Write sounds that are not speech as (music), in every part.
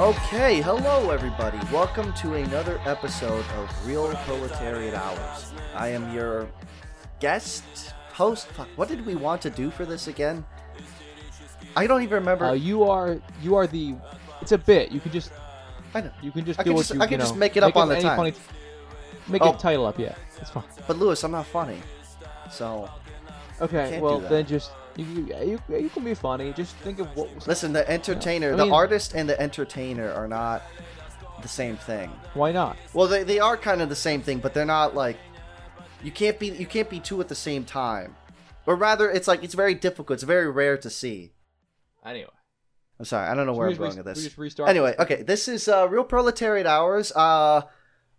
Okay, hello everybody. Welcome to another episode of Real Proletariat Hours. I am your guest host. Fuck, what did we want to do for this again? I don't even remember. Uh, you are you are the. It's a bit. You can just I know. you can just I do can what just- you. I can you just know, make it up on the time. Funny, make Oh. a title up. Yeah, it's fine. But Lewis, I'm not funny. So Okay, well then just you, you you you can be funny. Just think of what. was- listen, the entertainer, I the mean- artist, and the entertainer are not the same thing. Why not? Well, they, they are kind of the same thing, but they're not like you can't be you can't be two at the same time. Or rather, it's like it's very difficult. It's very rare to see. Anyway, I'm sorry, I don't know Should where I'm just going re- with we this. just restart. Anyway, okay, this is uh, Real Proletariat Hours. Uh,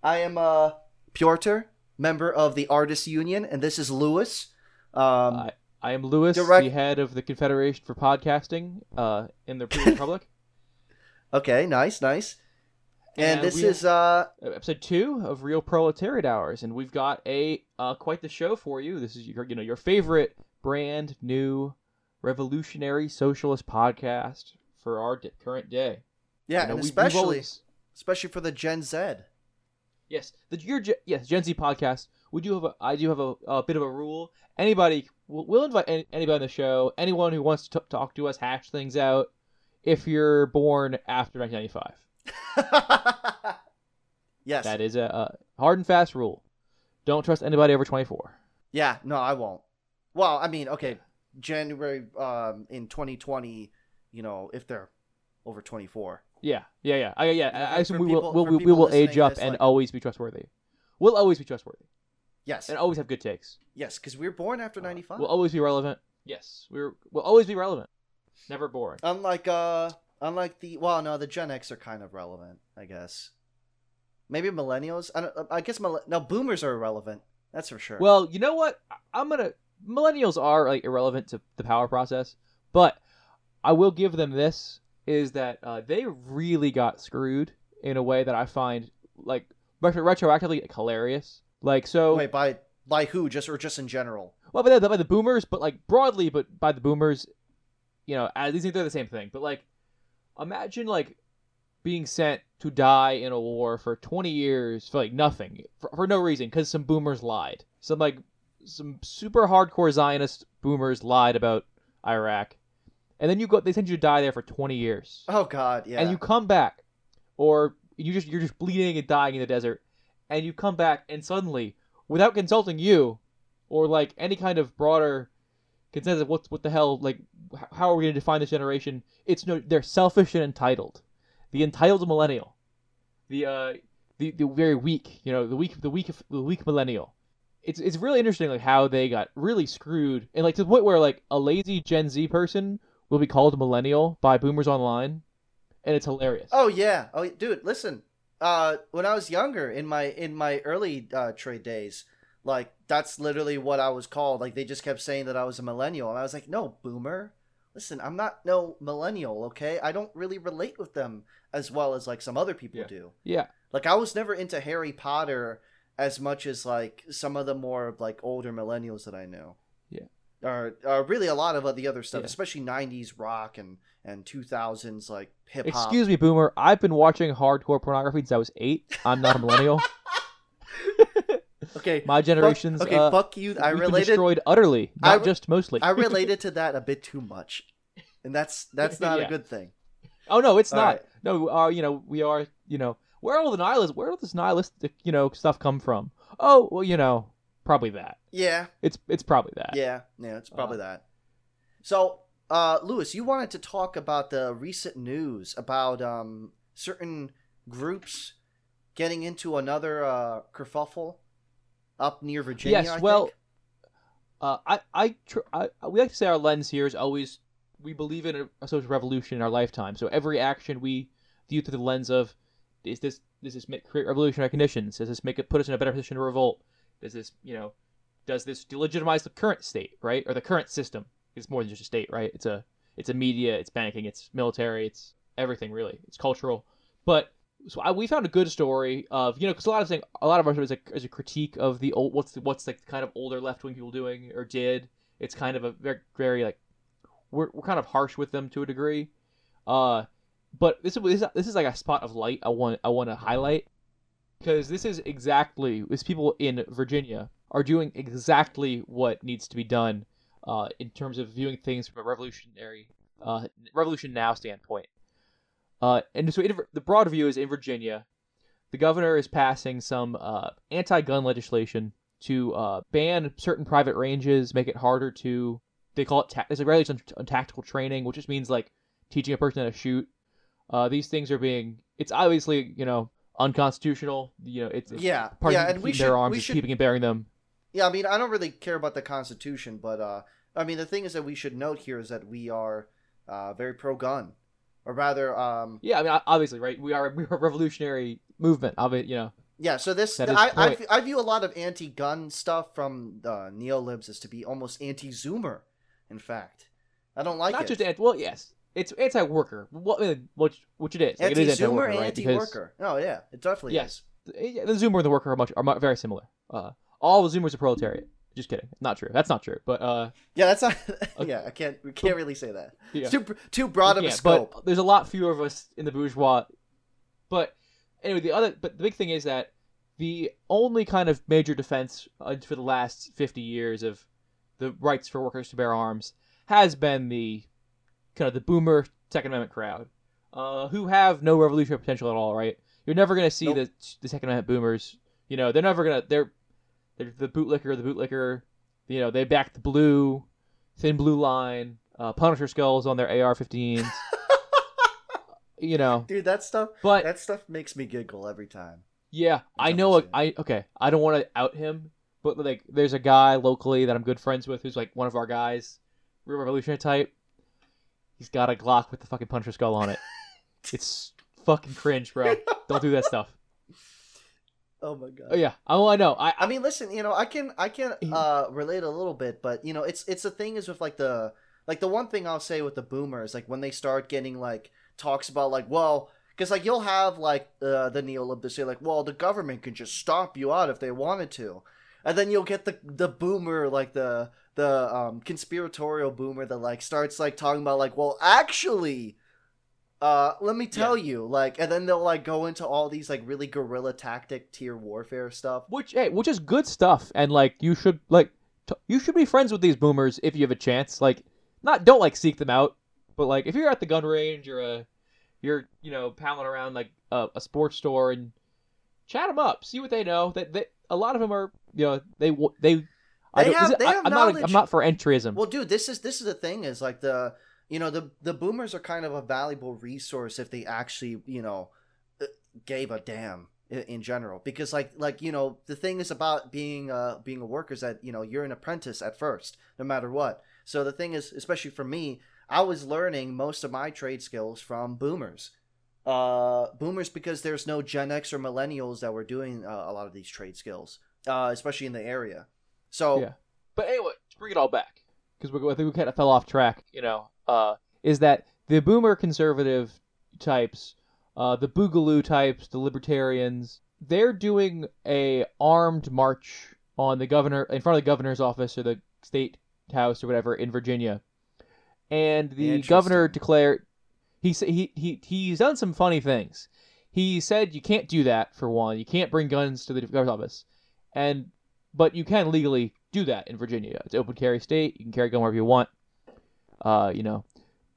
I am uh, Piotr, member of the Artists Union, and this is Lewis. Um, I, I am Lewis, direct- the head of the Confederation for Podcasting uh, in the (laughs) Republic. okay, nice, nice. And, And this is uh, episode two of Real Proletariat Hours, and we've got a uh, quite the show for you. This is your you know your favorite brand new revolutionary socialist podcast for our d- current day. yeah, You know, and we- especially always- especially for the Gen Z. yes, the your yes Gen Z podcast. We do have a I do have a, a bit of a rule. Anybody we'll, we'll invite any, anybody on the show. Anyone who wants to t- talk to us, hash things out. If you're born after 1995, (laughs) yes. that is a, a hard and fast rule. Don't trust anybody over 24. Yeah, no, I won't. Well, I mean, okay, January um in 2020, you know, if they're over 24. Yeah, yeah, yeah, I, yeah. I assume we will, people- we'll, we, we will age up that's and like- always be trustworthy. We'll always be trustworthy Yes. and always have good takes. Yes, we were born after 95. We'll always be relevant. Yes, we're we'll always be relevant. Never boring. unlike uh unlike the well, no, the Gen X are kind of relevant, I guess. Maybe millennials? I don't I guess millen- no, boomers are irrelevant. That's for sure. Well, you know what? I'm gonna. Millennials are like irrelevant to the power process, but I will give them this: is that uh, they really got screwed in a way that I find like retro- retroactively like, hilarious. Like so. Wait, by by who? Just or just in general? Well, by the, by the boomers, but like broadly, but by the boomers, you know, at least they're the same thing. But like, imagine like being sent to die in a war for 20 years for like nothing, for, for no reason, because some boomers lied. Some like some super hardcore Zionist boomers lied about Iraq, and then you go, they send you to die there for 20 years, Oh god, yeah. and you come back, or you just you're just bleeding and dying in the desert, and you come back, and suddenly, without consulting you, or like any kind of broader consensus, of what what the hell, like how are we going to define this generation? It's no, they're selfish and entitled, the entitled millennial, the uh, the the very weak, you know, the weak the weak the weak millennial. It's it's really interesting like how they got really screwed, and like to the point where like a lazy Gen Z person will be called a millennial by boomers online, and it's hilarious. Oh yeah. Oh dude, listen. Uh when I was younger in my in my early uh trade days, like that's literally what I was called. Like they just kept saying that I was a millennial and I was like, "No, boomer. Listen, I'm not no millennial, okay? I don't really relate with them as well as like some other people Yeah. do. Yeah, Like I was never into Harry Potter as much as like some of the more like older millennials that I knew. Yeah. Or, really a lot of the other stuff, Yeah. especially '90s rock and and 2000s like hip hop. excuse me, boomer. I've been watching hardcore pornography since I was eight. I'm not a millennial. (laughs) (laughs) Okay, My generation's Fuck, okay, uh, fuck you. I related. destroyed utterly, I not re- just mostly. I (laughs) related to that a bit too much, and that's that's not a good thing. oh no, it's All not. right. No, uh, you know, we are. You know, where all the nihilists? Where all this nihilistic, you know, stuff come from? Oh, well, you know, probably that. Yeah, It's it's probably that. yeah, yeah. It's probably Uh, that. So, uh, Lewis, you wanted to talk about the recent news about um certain groups getting into another uh kerfuffle up near Virginia. Yes, I well? Uh, I, I, tr- I, we like to say our lens here is always we believe in a, a social revolution in our lifetime. So every action we view through the lens of is this does this make, create revolutionary conditions? Does this make it put us in a better position to revolt? Does this you know does this delegitimize the current state right or the current system? It's more than just a state, right? It's a it's a media, it's banking, it's military, it's everything really. It's cultural, but so I, we found a good story of you know because a lot of thing a lot of our show is a, is a critique of the old what's the, what's like kind of older left wing people doing or did. It's kind of a very very like we're we're kind of harsh with them to a degree. Uh, but this is this is- this is like a spot of light I want I want to highlight because this is exactly this people in Virginia are doing exactly what needs to be done uh, in terms of viewing things from a revolutionary uh, revolution now standpoint. Uh, and so in, the broad view is in Virginia, the governor is passing some uh, anti-gun legislation to uh, ban certain private ranges, make it harder to. They call it ta- it's a regulation on tactical training, which just means like teaching a person how to shoot. Uh, these things are being. It's obviously you know unconstitutional. You know it's, it's Yeah, part yeah, of and we should their arms we should keeping and bearing them. Yeah, I mean, I don't really care about the Constitution, but uh, I mean, the thing is that we should note here is that we are uh, very pro-gun, or rather, um, Yeah, I mean obviously right. We are (laughs) we are a revolutionary movement. Of it, you know. yeah. So this, I, I. I view a lot of anti-gun stuff from uh, neolibs as to be almost anti-Zoomer. In fact, I don't like not it. just anti. Well, yes, it's anti-worker. What which which it is. Like, it is anti-worker, right? Because- anti-worker. Oh yeah, it definitely Yes. is. The Zoomer and the worker are much are very similar. Uh, all the Zoomers are proletariat. Just kidding. Not true. That's not true. But uh, Yeah, that's not. (laughs) Yeah, I can't. We can't really say that. yeah. It's too too broad of Yeah, a scope. But there's a lot fewer of us in the bourgeois. But anyway, the other but the big thing is that the only kind of major defense uh, for the last 50 years of the rights for workers to bear arms has been the kind of the boomer Second Amendment crowd, uh, who have no revolutionary potential at all. Right? You're never going to see Nope. the the Second Amendment boomers. You know, they're never gonna they're they're the bootlicker, the bootlicker. You know, they back the blue, thin blue line, uh, Punisher skulls on their AR-15s. (laughs) you know, Dude, that stuff. but That stuff makes me giggle every time. yeah, I know. A. I okay. I don't want to out him, but like, there's a guy locally that I'm good friends with who's like one of our guys, real revolutionary type. He's got a Glock with the fucking Punisher skull on it. (laughs) it's fucking cringe, bro. Don't do that stuff. (laughs) Oh my god. Oh yeah, oh I know. I, I mean, listen, you know, I can I can uh relate a little bit, but you know, it's it's the thing is with like the like the one thing I'll say with the boomers, like when they start getting like talks about like, well, because like you'll have like uh, the neolib to say like, well, the government can just stomp you out if they wanted to, and then you'll get the the boomer like the the um conspiratorial boomer that like starts like talking about like, well, actually. Uh, let me tell you, like, and then they'll like go into all these like really guerrilla tactic tier warfare stuff. which hey, which is good stuff, and like you should like t- you should be friends with these boomers if you have a chance. Like, not don't like seek them out, but like if you're at the gun range or a you're you know palling around like a, a sports store and chat them up, see what they know. That a lot of them are you know they w- they. I don't, have- is- they I, have I'm not. I'm not for entryism. Well, dude, this is this is the thing is like the you know the the boomers are kind of a valuable resource if they actually you know uh, gave a damn in general because like like you know the thing is about being uh being a worker is that you know you're an apprentice at first no matter what so the thing is especially for me i was learning most of my trade skills from boomers uh boomers because there's no gen x or millennials that were doing uh, a lot of these trade skills uh especially in the area so Yeah. But anyway, to bring it all back, because I think we kind of fell off track, you know, uh, is that the boomer conservative types, uh, the boogaloo types, the libertarians, they're doing a armed march on the governor in front of the governor's office or the state house or whatever in Virginia, and the governor declared he sa- he he he's done some funny things. He said you can't do that for one. You can't bring guns to the governor's office, and but you can legally do that in Virginia. It's open carry state. You can carry a gun wherever you want. Uh, you know,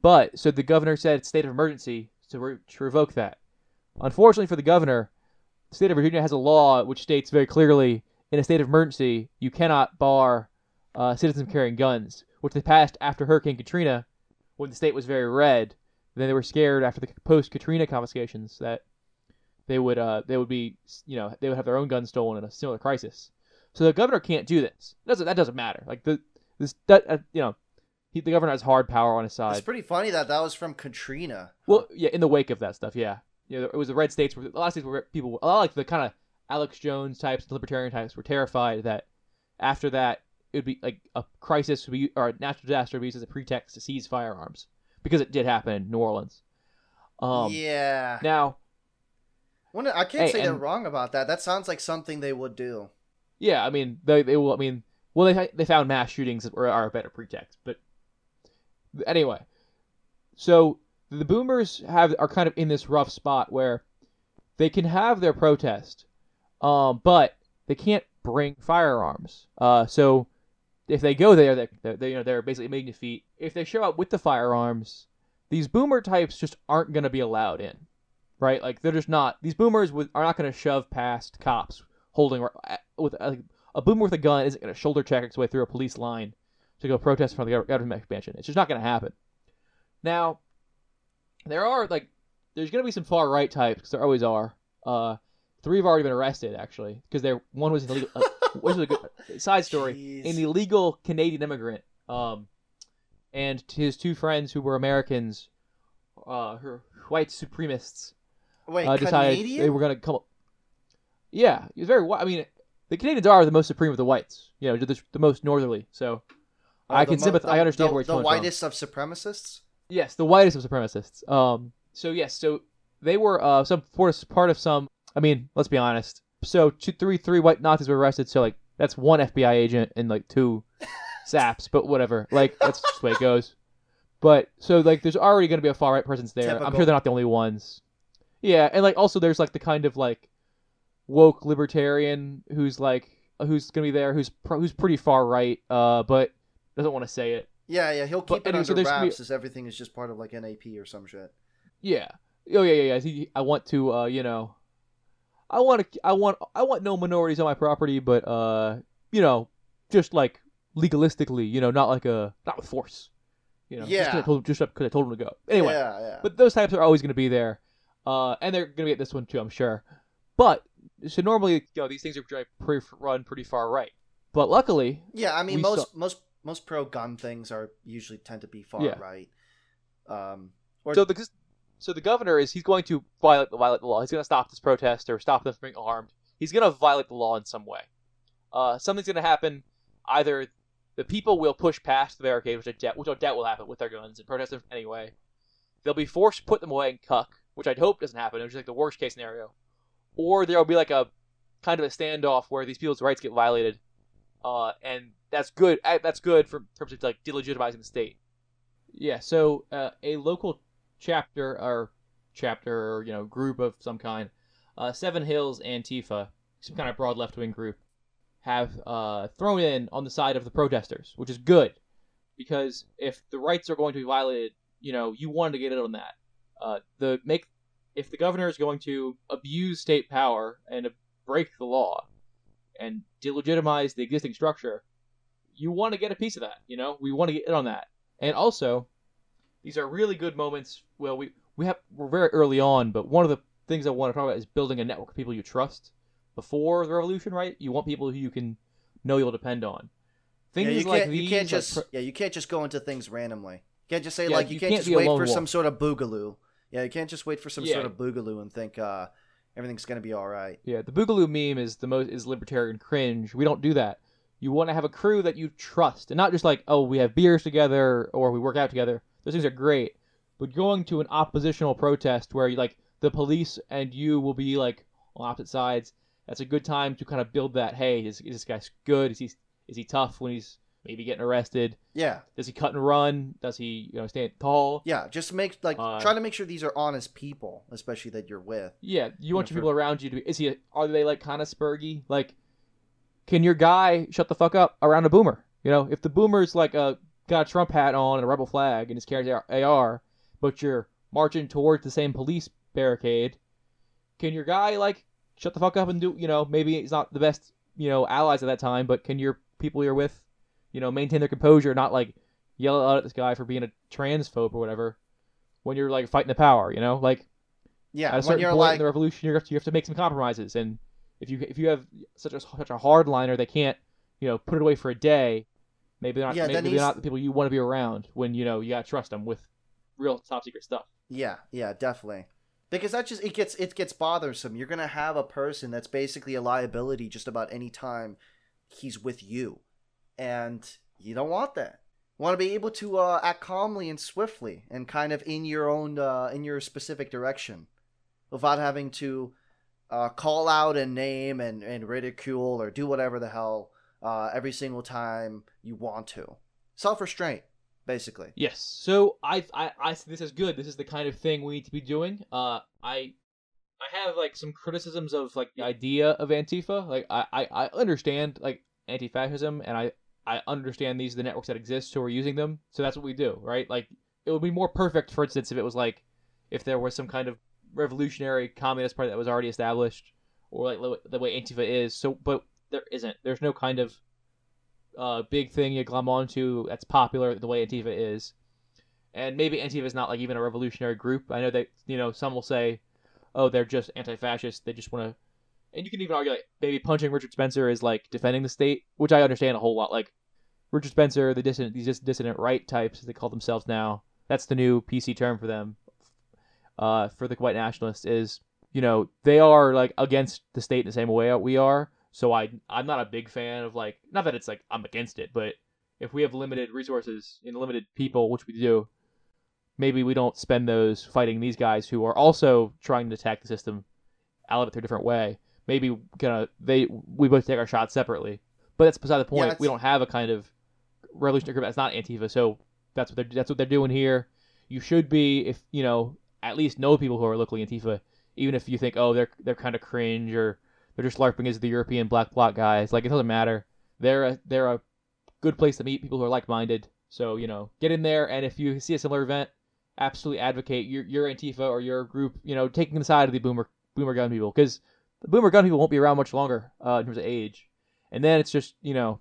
but so the governor said state of emergency to, re- to revoke that. Unfortunately for the governor, the state of Virginia has a law which states very clearly in a state of emergency you cannot bar uh, citizens carrying guns, which they passed after Hurricane Katrina, when the state was very red. Then they were scared after the post Katrina confiscations that they would uh, they would be you know they would have their own guns stolen in a similar crisis. So the governor can't do this. Doesn't that doesn't matter? Like the this that, uh, you know he, the governor has hard power on his side. it's pretty funny that that was from katrina Well, yeah, in the wake of that stuff, yeah, you know, it was the red states where a lot of states where people a lot like the kind of Alex Jones types, the libertarian types, were terrified that after that it would be like a crisis would be or a natural disaster would be used as a pretext to seize firearms because it did happen in New Orleans. Um, yeah Now, I can't Hey, say they're wrong about that. That sounds like something they would do. Yeah, I mean they they will. I mean, well they they found mass shootings are, are a better pretext, but anyway, so the boomers have are kind of in this rough spot where they can have their protest, um, but they can't bring firearms. Uh, so if they go there, they, they, you know they're basically making defeat. If they show up with the firearms, these boomer types just aren't going to be allowed in, right? Like they're just not. These boomers are not going to shove past cops holding with a, a boomer with a gun isn't going to shoulder check its way through a police line to go protest for the government expansion. It's just not going to happen. Now, there are like there's going to be some far right types because there always are. Uh, three have already been arrested actually because they're one was an illegal. Uh, which is a good side story. Jeez. An illegal Canadian immigrant, um, and his two friends who were Americans, uh, her white supremacists, Wait, uh, decided Canadian? they were going to come. Yeah, he was very. I mean, the Canadians are the most supreme of the whites. You know, the, the most northerly. So Oh, I the can mo- sympathize. the- I understand the, where he's the coming from. whitest of supremacists. Yes, the whitest of supremacists. Um. So yes, so they were uh some part of, part of some. I mean, let's be honest. So two, three, three white Nazis were arrested. So like that's one FBI agent and like two (laughs) saps. But whatever. Like that's just the way it goes. But so like there's already going to be a far right presence there. I'm Typical. sure they're not the only ones. Yeah, and like also there's like the kind of like woke libertarian who's like who's going to be there who's pro- who's pretty far right. Uh, but doesn't want to say it. Yeah, yeah, he'll But keep it anyway, so under there's gonna be- wraps as everything is just part of like NAP or some shit. Yeah. Oh yeah, yeah, yeah. I want to, uh, you know, I want to, I want, I want no minorities on my property, but uh, you know, just like legalistically, you know, not like a, not with force. You know, Yeah. Just 'cause I told, just because I told him to go. Anyway, yeah, yeah. but those types are always going to be there, uh, and they're going to get this one too, I'm sure. But so normally, you know, these things are pretty, run pretty far right. But luckily, yeah, I mean most saw- most most pro gun things are usually tend to be far Yeah. right. Um, or So the so the governor is he's going to violate the violate the law. He's going to stop this protest or stop them from being armed. He's going to violate the law in some way. Uh, something's going to happen. Either the people will push past the barricade, which I doubt, which I doubt will happen with their guns and protest them anyway. They'll be forced to put them away and cuck, which I'd hope doesn't happen. Which is like the worst case scenario. Or there'll be like a kind of a standoff where these people's rights get violated, uh, and that's good. uh, That's good for terms of like delegitimizing the state. Yeah. So uh, a local chapter or chapter or you know group of some kind, uh, Seven Hills Antifa, some kind of broad left wing group, have uh, thrown in on the side of the protesters, which is good because if the rights are going to be violated, you know you wanted to get in on that. Uh, the make if the governor is going to abuse state power and break the law and delegitimize the existing structure, you want to get a piece of that. You know, we want to get in on that. And also, these are really good moments. Well, we we have we're very early on, but one of the things I want to talk about is building a network of people you trust before the revolution. Right? You want people who you can know you'll depend on. yeah, Things you like these, you can't just pro- yeah you can't just go into things randomly. You can't just say Yeah, like you, you can't, can't just wait for some sort of boogaloo. Yeah, you can't just wait for some Yeah. sort of boogaloo and think uh, everything's gonna be all right. Yeah, the Boogaloo meme is the most is libertarian cringe. We don't do that. You want to have a crew that you trust, and not just like, oh, we have beers together or we work out together. Those things are great, but going to an oppositional protest where you like the police and you will be like on opposite sides. That's a good time to kind of build that. Hey, is, is this guy good? Is he is he tough when he's maybe getting arrested? Yeah, Does he cut and run? Does he you know stand tall? yeah. Just make like Uh, try to make sure these are honest people, especially that you're with. Yeah, you want know, your for- people around you to be. Is he? Are they like kind of spurgy? Like, can your guy shut the fuck up around a boomer? You know, if the boomer's like a got a Trump hat on and a rebel flag and is carrying AR, but you're marching towards the same police barricade, can your guy like shut the fuck up and do? You know, maybe he's not the best you know allies at that time, but can your people you're with, you know, maintain their composure, not like yell out at this guy for being a transphobe or whatever, when you're like fighting the power, you know, like Yeah, at a when certain you're point like in the revolution, you have, to, you have to make some compromises. And if you if you have such a such a hardliner, they can't you know put it away for a day. Maybe they're not. Yeah, maybe he's- not the people you want to be around when you know you gotta trust them with real top secret stuff. Yeah, yeah, definitely. Because that just it gets it gets bothersome. You're gonna have a person that's basically a liability just about any time he's with you, and you don't want that. You want to be able to uh, act calmly and swiftly, and kind of in your own uh, in your specific direction, without having to uh, call out and name and, and ridicule or do whatever the hell uh, every single time you want to. Self restraint. basically. Yes. So I I I this is good. This is the kind of thing we need to be doing. Uh, I I have like some criticisms of like the idea of Antifa. Like I I, I understand like anti-fascism, and I I understand these are the networks that exist, so we're using them. So that's what we do, right? Like it would be more perfect, for instance, if it was like if there was some kind of revolutionary communist party that was already established, or like the way Antifa is. So, but there isn't. There's no kind of uh, big thing you glom onto that's popular the way Antifa is. And maybe Antifa is not like even a revolutionary group. I know that you know some will say, "Oh, they're just anti-fascist. They just want to." And you can even argue like maybe punching Richard Spencer is like defending the state, which I understand a whole lot. Like Richard Spencer, the dissident, these just dissident right types, they call themselves now. That's the new PC term for them. Uh, for the white nationalists is you know they are like against the state in the same way we are, so I I'm not a big fan of like not that it's like I'm against it, but if we have limited resources and limited people, which we do, maybe we don't spend those fighting these guys who are also trying to attack the system out of it through a different way. Maybe gonna they we both take our shots separately. But that's beside the point. Yeah, we don't have a kind of revolutionary group that's not Antifa, so that's what they're that's what they're doing here. You should be if you know at least know people who are locally Antifa, even if you think oh they're they're kind of cringe or they're just LARPing as the European black bloc guys. Like it doesn't matter. They're a, they're a good place to meet people who are like minded. So you know, get in there, and if you see a similar event, absolutely advocate your your Antifa or your group. You know, taking the side of the boomer boomer gun people because the boomer gun people won't be around much longer uh, in terms of age. And then it's just you know,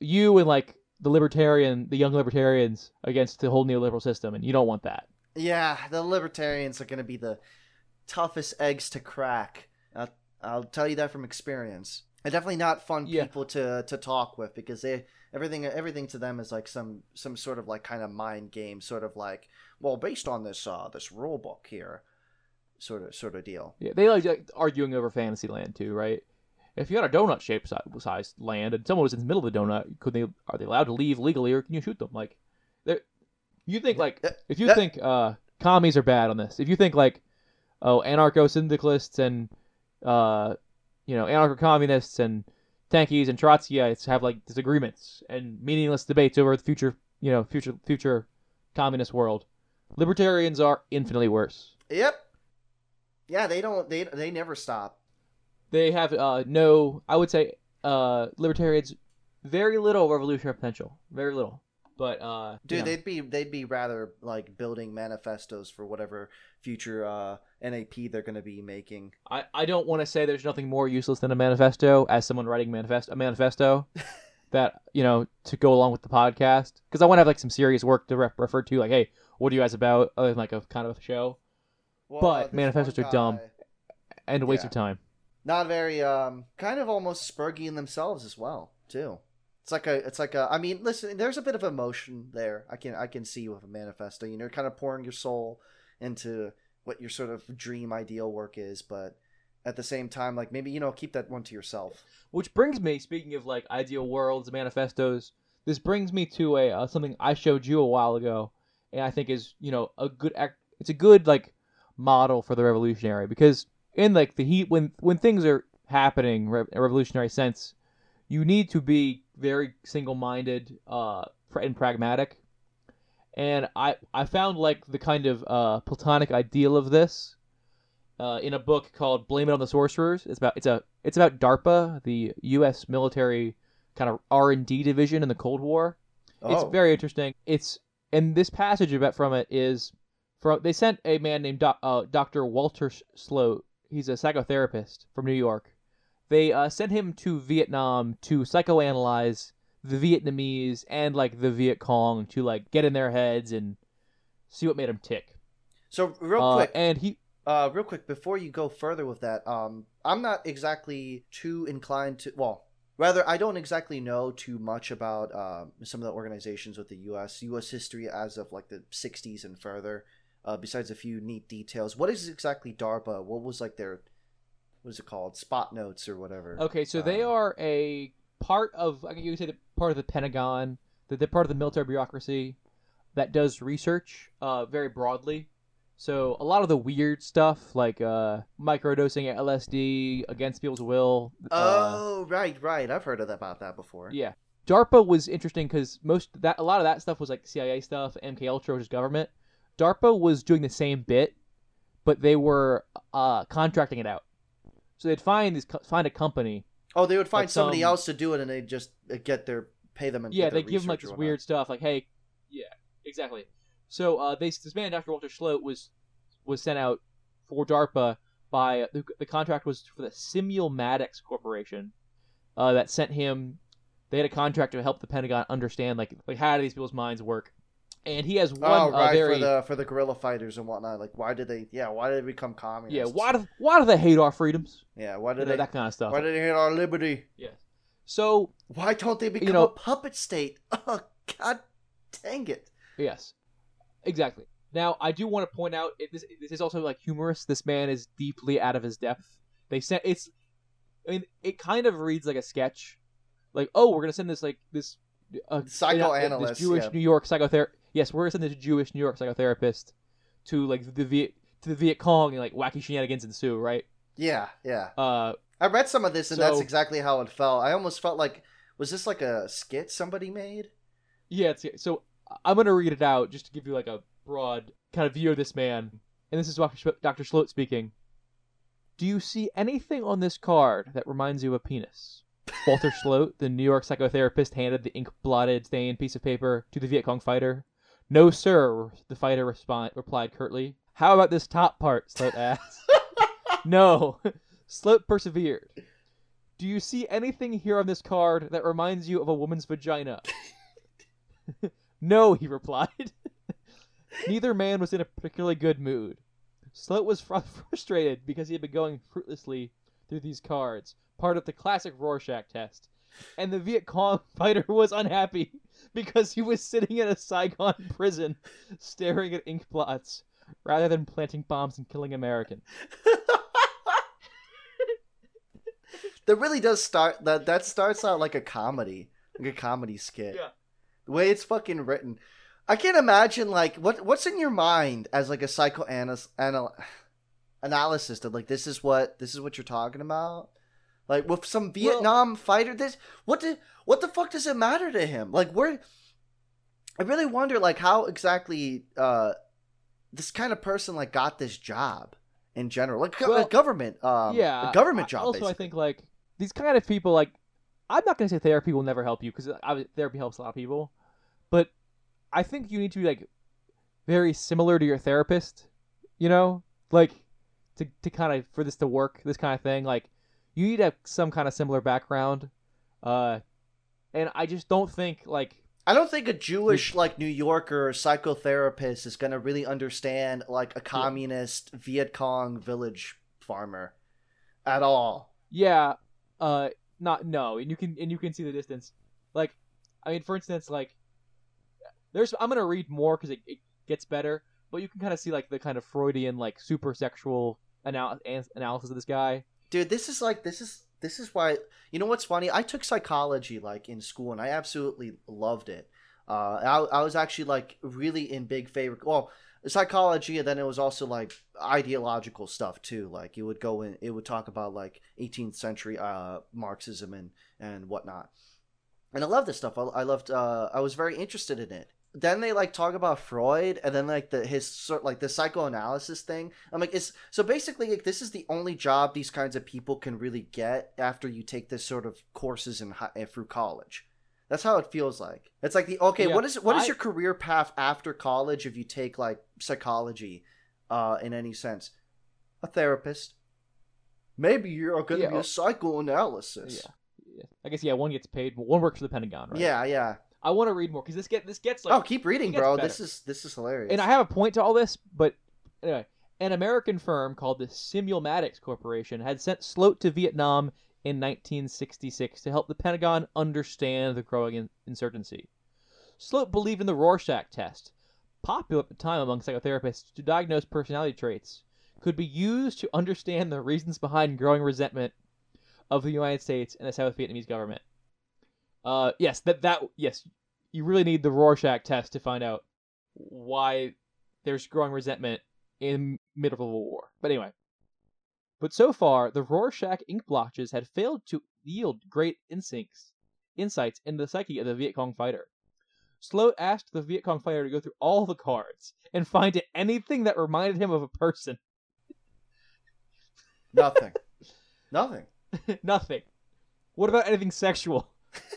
you and like the libertarian, the young libertarians against the whole neoliberal system, and you don't want that. Yeah, the libertarians are going to be the toughest eggs to crack. Uh, I'll tell you that from experience. And definitely not fun yeah. people to to talk with because they everything everything to them is like some some sort of like kind of mind game, sort of like well based on this uh this rule book here, sort of sort of deal. Yeah, they like, like arguing over Fantasyland too, right? If you had a donut shaped size land and someone was in the middle of the donut, could they are they allowed to leave legally or can you shoot them? Like, you think like if you think uh commies are bad on this, if you think like oh anarcho syndicalists and uh, you know, anarcho-communists and tankies and Trotskyites have like disagreements and meaningless debates over the future, you know, future future communist world. Libertarians are infinitely worse. Yep. Yeah, they don't. They they never stop. They have uh, no. I would say uh, libertarians very little revolutionary potential. Very little. But uh, dude, you know. they'd be they'd be rather like building manifestos for whatever future uh, NAP they're going to be making. I, I don't want to say there's nothing more useless than a manifesto as someone writing manifest a manifesto (laughs) that you know to go along with the podcast because I want to have like some serious work to re- refer to like hey what are you guys about other than like a kind of a show. Well, but uh, manifestos are dumb and a waste yeah. of time. Not very um kind of almost spurgy in themselves as well too. It's like a, it's like a. I mean, listen. There's a bit of emotion there. I can, I can see with a manifesto. You know, kind of pouring your soul into what your sort of dream ideal work is, but at the same time, like maybe you know, keep that one to yourself. Which brings me, speaking of like ideal worlds, manifestos. This brings me to a uh, something I showed you a while ago, and I think is you know a good. Act, It's a good like model for the revolutionary because in like the heat when when things are happening, re- revolutionary sense, you need to be very single-minded uh, and pragmatic. And I I found like the kind of uh, platonic ideal of this uh, in a book called "Blame It on the Sorcerers." It's about it's a it's about DARPA, the U.S. military kind of R and D division in the Cold War. Oh. It's very interesting. It's and this passage about from it is from they sent a man named Do, uh, Dr. Walter Slote. He's a psychotherapist from New York they uh, sent him to Vietnam to psychoanalyze the Vietnamese and like the Viet Cong to like get in their heads and see what made them tick. So real uh, quick, and he uh, real quick before you go further with that, um, I'm not exactly too inclined to. Well, rather, I don't exactly know too much about uh, some of the organizations with the U.S. U.S. history as of like the '60s and further. Uh, besides a few neat details, what is exactly DARPA? What was like their what is it called? Spot notes or whatever. Okay, so um, they are a part of I can you say the part of the Pentagon, They're part of the military bureaucracy that does research uh, very broadly. So a lot of the weird stuff like uh, microdosing LSD against people's will. Uh, oh, uh, right, right. I've heard of about that before. Yeah, DARPA was interesting because most that a lot of that stuff was like CIA stuff, MK Ultra, which is government. DARPA was doing the same bit, but they were uh, contracting it out. So they'd find this find a company. Oh, they would find Like somebody some- else to do it, and they just uh, get their pay them and yeah, they give them like this weird stuff, like hey, yeah, exactly. So uh, they this man, Dr. Walter Schlote, was was sent out for DARPA by the, the contract was for the Simulmatics Corporation uh, that sent him. They had a contract to help the Pentagon understand like like how do these people's minds work, and he has one Oh, uh, very for the for the guerrilla fighters and whatnot. Like, why did they? Yeah, why did they become communists? yeah why do why do they hate our freedoms? Yeah, why You did know, they? that kind of stuff. Why did they hate our liberty? Yes. So Why don't they become know- a puppet state? (laughs) Oh, God dang it! Yes, exactly. Now, I do want to point out it, this. This is also like humorous. This man is deeply out of his depth. They sent it's. I mean, it kind of reads like a sketch. Like, oh, we're gonna send this like this uh, Psychoanalyst, this Jewish yeah. New York psychotherapist. Yes, we're gonna send this Jewish New York psychotherapist to like the Viet to the Viet Cong and like wacky shenanigans ensue. Right? Yeah, yeah. Uh, I read some of this, and that's exactly how it felt. I almost felt like, was this like a skit somebody made? Yeah, it's, so I'm gonna read it out just to give you like a broad kind of view of this man. And this is Dr. Schlote speaking. Do you see anything on this card that reminds you of a penis? Walter (laughs) Schlote, the New York psychotherapist, handed the ink-blotted, stained piece of paper to the Viet Cong fighter. No, sir, the fighter respond- replied curtly. How about this top part? Slote asked. (laughs) no. Slote persevered. Do you see anything here on this card that reminds you of a woman's vagina? (laughs) no, he replied. (laughs) Neither man was in a particularly good mood. Slote was fr- frustrated because he had been going fruitlessly through these cards, part of the classic Rorschach test. And the Viet Cong (laughs) fighter was unhappy because he was sitting in a Saigon (laughs) prison staring at ink blots rather than planting bombs and killing Americans. (laughs) that really does start. That that starts out like a comedy, like a comedy skit. Yeah. The way it's fucking written, I can't imagine like what what's in your mind as like a psychoanalyst anal- (sighs) analysis that like this is what this is what you're talking about. Like with some Vietnam fighter, this what the what the fuck does it matter to him? Like where I really wonder like how exactly uh this kind of person like got this job in general, like Well, a government, um, yeah, a government I- job. Also, I think like these kind of people, like I'm not gonna say therapy will never help you because therapy helps a lot of people, but I think you need to be like very similar to your therapist. You know, like to to kind of for this to work, this kind of thing. Like you need to have some kind of similar background, uh, and I just don't think like I don't think a Jewish like New Yorker psychotherapist is gonna really understand like a communist Viet Cong village farmer at all. Yeah, uh, not no, and you can and you can see the distance. Like, I mean, for instance, like, there's I'm gonna read more because it, it gets better, but you can kind of see like the kind of Freudian like super sexual anal- an- analysis of this guy. Dude, this is like this is this is why you know what's funny? I took psychology like in school and I absolutely loved it. Uh, I, I was actually like really in big favor. Well, psychology, and then it was also like ideological stuff too. Like it would go in, it would talk about like 18th century uh, Marxism and and whatnot. And I love this stuff. I, I loved. Uh, I was very interested in it. Then they like talk about Freud, and then like the his sort like the psychoanalysis thing. I'm like, it's so basically like this is the only job these kinds of people can really get after you take this sort of courses in eh, through college. That's how it feels like. It's like the okay, Yeah, what is what is I- your career path after college if you take like psychology, uh, in any sense? A therapist. Maybe you're going to Yeah, be a psychoanalysis. Yeah, I guess yeah, one gets paid, but one works for the Pentagon, right? Yeah, yeah. I want to read more because this get this gets like oh, keep reading, bro. better. This is this is hilarious. And I have a point to all this, but anyway, an American firm called the Simulmatics Corporation had sent Slote to Vietnam in 1966 to help the Pentagon understand the growing in- insurgency. Slote believed in the Rorschach test, popular at the time among psychotherapists to diagnose personality traits, could be used to understand the reasons behind growing resentment of the United States and the South Vietnamese government. Uh, yes, that that yes, you really need the Rorschach test to find out why there's growing resentment in middle of a war. But anyway. But so far, the Rorschach ink blotches had failed to yield great instincts insights into the psyche of the Viet Cong fighter. Slote asked the Viet Cong fighter to go through all the cards and find anything that reminded him of a person. Nothing. (laughs) Nothing. Nothing. What about anything sexual?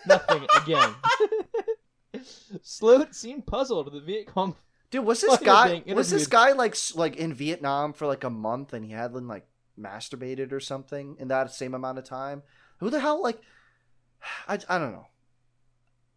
Nothing again. (laughs) Slote seemed puzzled. The Viet Cong. Dude, was this guy was this guy like like in Vietnam for like a month and he hadn't like masturbated or something in that same amount of time? Who the hell like (sighs) I, I don't know.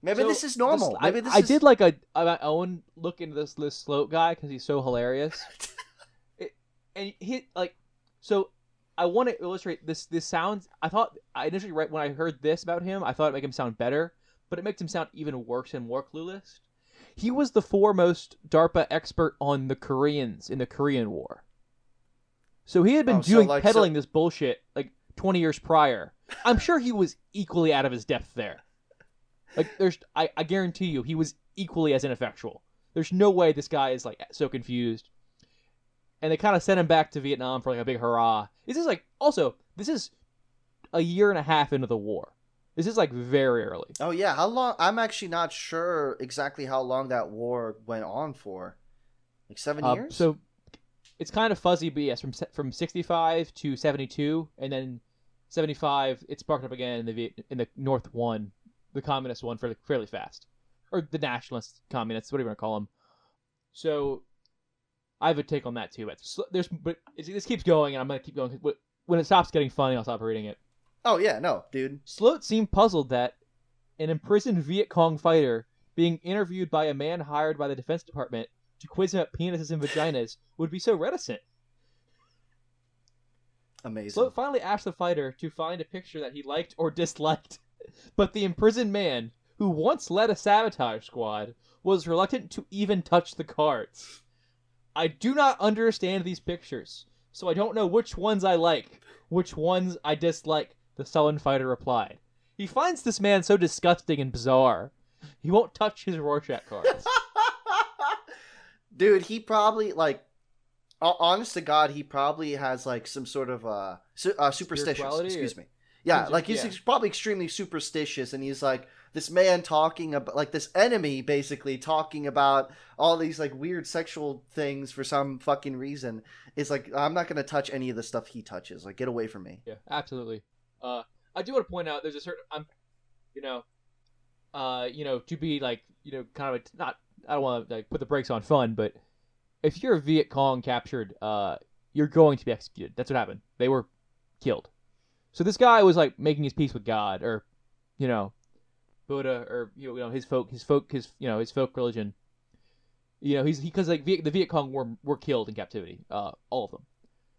Maybe So, this is normal. this- Maybe I, this I is did like a, a my own look into this this Slote guy because he's so hilarious. (laughs) It- and he like so. I want to illustrate this. This sounds. I thought I initially right when I heard this about him, I thought it'd make him sound better, but it makes him sound even worse and more clueless. He was the foremost DARPA expert on the Koreans in the Korean War. So he had been Oh, so, doing like, peddling this bullshit like 20 years prior. I'm sure he was equally out of his depth there. Like there's I, I guarantee you he was equally as ineffectual. There's no way this guy is like so confused. And they kind of sent him back to Vietnam for like a big hurrah. This is like also this is a year and a half into the war. This is like very early. Oh yeah, how long? I'm actually not sure exactly how long that war went on for. Like seven Uh, years. so it's kind of fuzzy, but yes, from from 65 to 72, and then 75, it sparked up again in the Viet- in the North one, the communist one, fairly fairly fast, or the nationalist communists, whatever you want to call them. So I have a take on that too. But there's but it's, this keeps going, and I'm gonna keep going. wh- When it stops getting funny, I'll stop reading it. oh yeah, no, dude. Slote seemed puzzled that an imprisoned Viet Cong fighter being interviewed by a man hired by the Defense Department to quiz him at penises and vaginas would be so reticent. Amazing. Slote finally asked the fighter to find a picture that he liked or disliked, (laughs) but the imprisoned man, who once led a sabotage squad, was reluctant to even touch the cards. I do not understand these pictures, so I don't know which ones I like, which ones I dislike, the sullen fighter replied. He finds this man so disgusting and bizarre. He won't touch his Rorschach cards. (laughs) dude, he probably like. Honest to God, he probably has like some sort of uh, su- uh superstitious. Excuse or- me. Yeah, like he's yeah. probably extremely superstitious, and he's like this man talking about like this enemy basically talking about all these like weird sexual things for some fucking reason. Is like I'm not gonna touch any of the stuff he touches. Like get away from me. Yeah, absolutely. Uh, I do want to point out there's a certain I'm, you know, uh, you know, to be like, you know, kind of a, not. I don't want to like put the brakes on fun, but if you're a Viet Cong captured, uh, you're going to be executed. That's what happened. They were killed. So this guy was like making his peace with God, or, you know, Buddha, or you know, his folk, his folk, his you know, his folk religion. You know, he's because like Viet, the Viet Cong were were killed in captivity, uh, all of them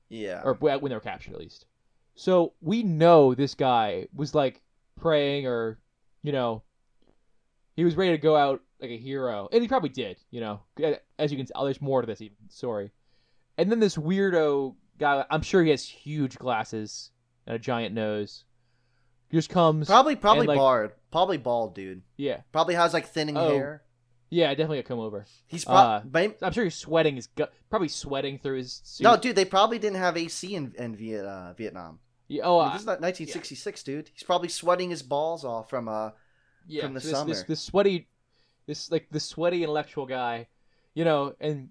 Yeah. or when they were captured at least. So we know this guy was like praying or, you know, he was ready to go out like a hero, and he probably did. You know, as you can tell, there's more to this even story. And then this weirdo guy, I'm sure he has huge glasses and a giant nose, just comes. Probably probably and, like- bald. Probably bald, dude. Yeah, Probably has like thinning Oh. hair. yeah, definitely a come over. He's Uh, probably I'm sure he's sweating his gut, probably sweating through his suit. no, dude. They probably didn't have AC in, in Viet, uh, Vietnam. Yeah, oh, I mean, I- this is not 1966, dude. He's probably sweating his balls off from uh. yeah, from the this, this summer. this sweaty, this like the sweaty intellectual guy, you know, and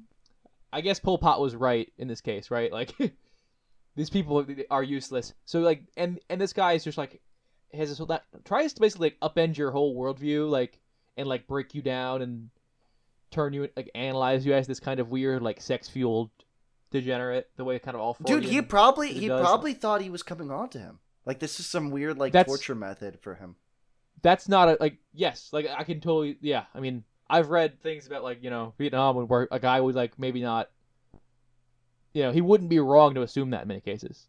I guess Pol Pot was right in this case, right? Like (laughs) these people are useless. So like, and and this guy is just like has this whole that tries to basically like upend your whole worldview, like and like break you down and turn you like analyze you as this kind of weird like sex fueled degenerate. The way kind of all Dude, he probably he does. probably thought he was coming on to him. Like this is some weird like That's- torture method for him. that's not a like yes like i can totally yeah i mean i've read things about like you know vietnam where a guy would like maybe not you know he wouldn't be wrong to assume that in many cases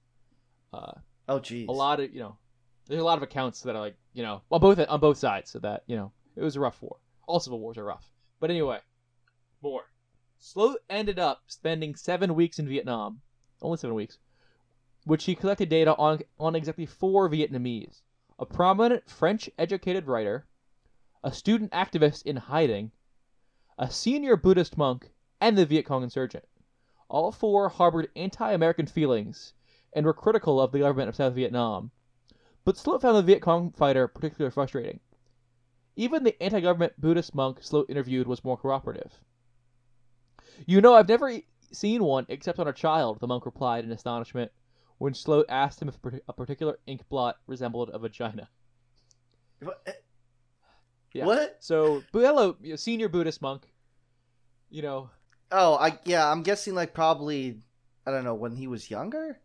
uh Oh geez a lot of you know there's a lot of accounts that are like you know on both on both sides so that you know it was a rough war. All civil wars are rough. But anyway more slote ended up spending seven weeks in vietnam only seven weeks which he collected data on on exactly four vietnamese. A prominent french educated writer a student activist in hiding a senior buddhist monk and the viet cong insurgent. All four harbored anti-american feelings and were critical of the government of South Vietnam. But Slote found the Viet Cong fighter particularly frustrating. Even the anti-government Buddhist monk Slote interviewed was more cooperative. You know, I've never seen one except on a child, the monk replied in astonishment when Slote asked him if a particular ink blot resembled a vagina. What? eh, Yeah. What? So, Buello, you know, senior Buddhist monk, you know, Oh, I yeah, I'm guessing like probably I don't know when he was younger.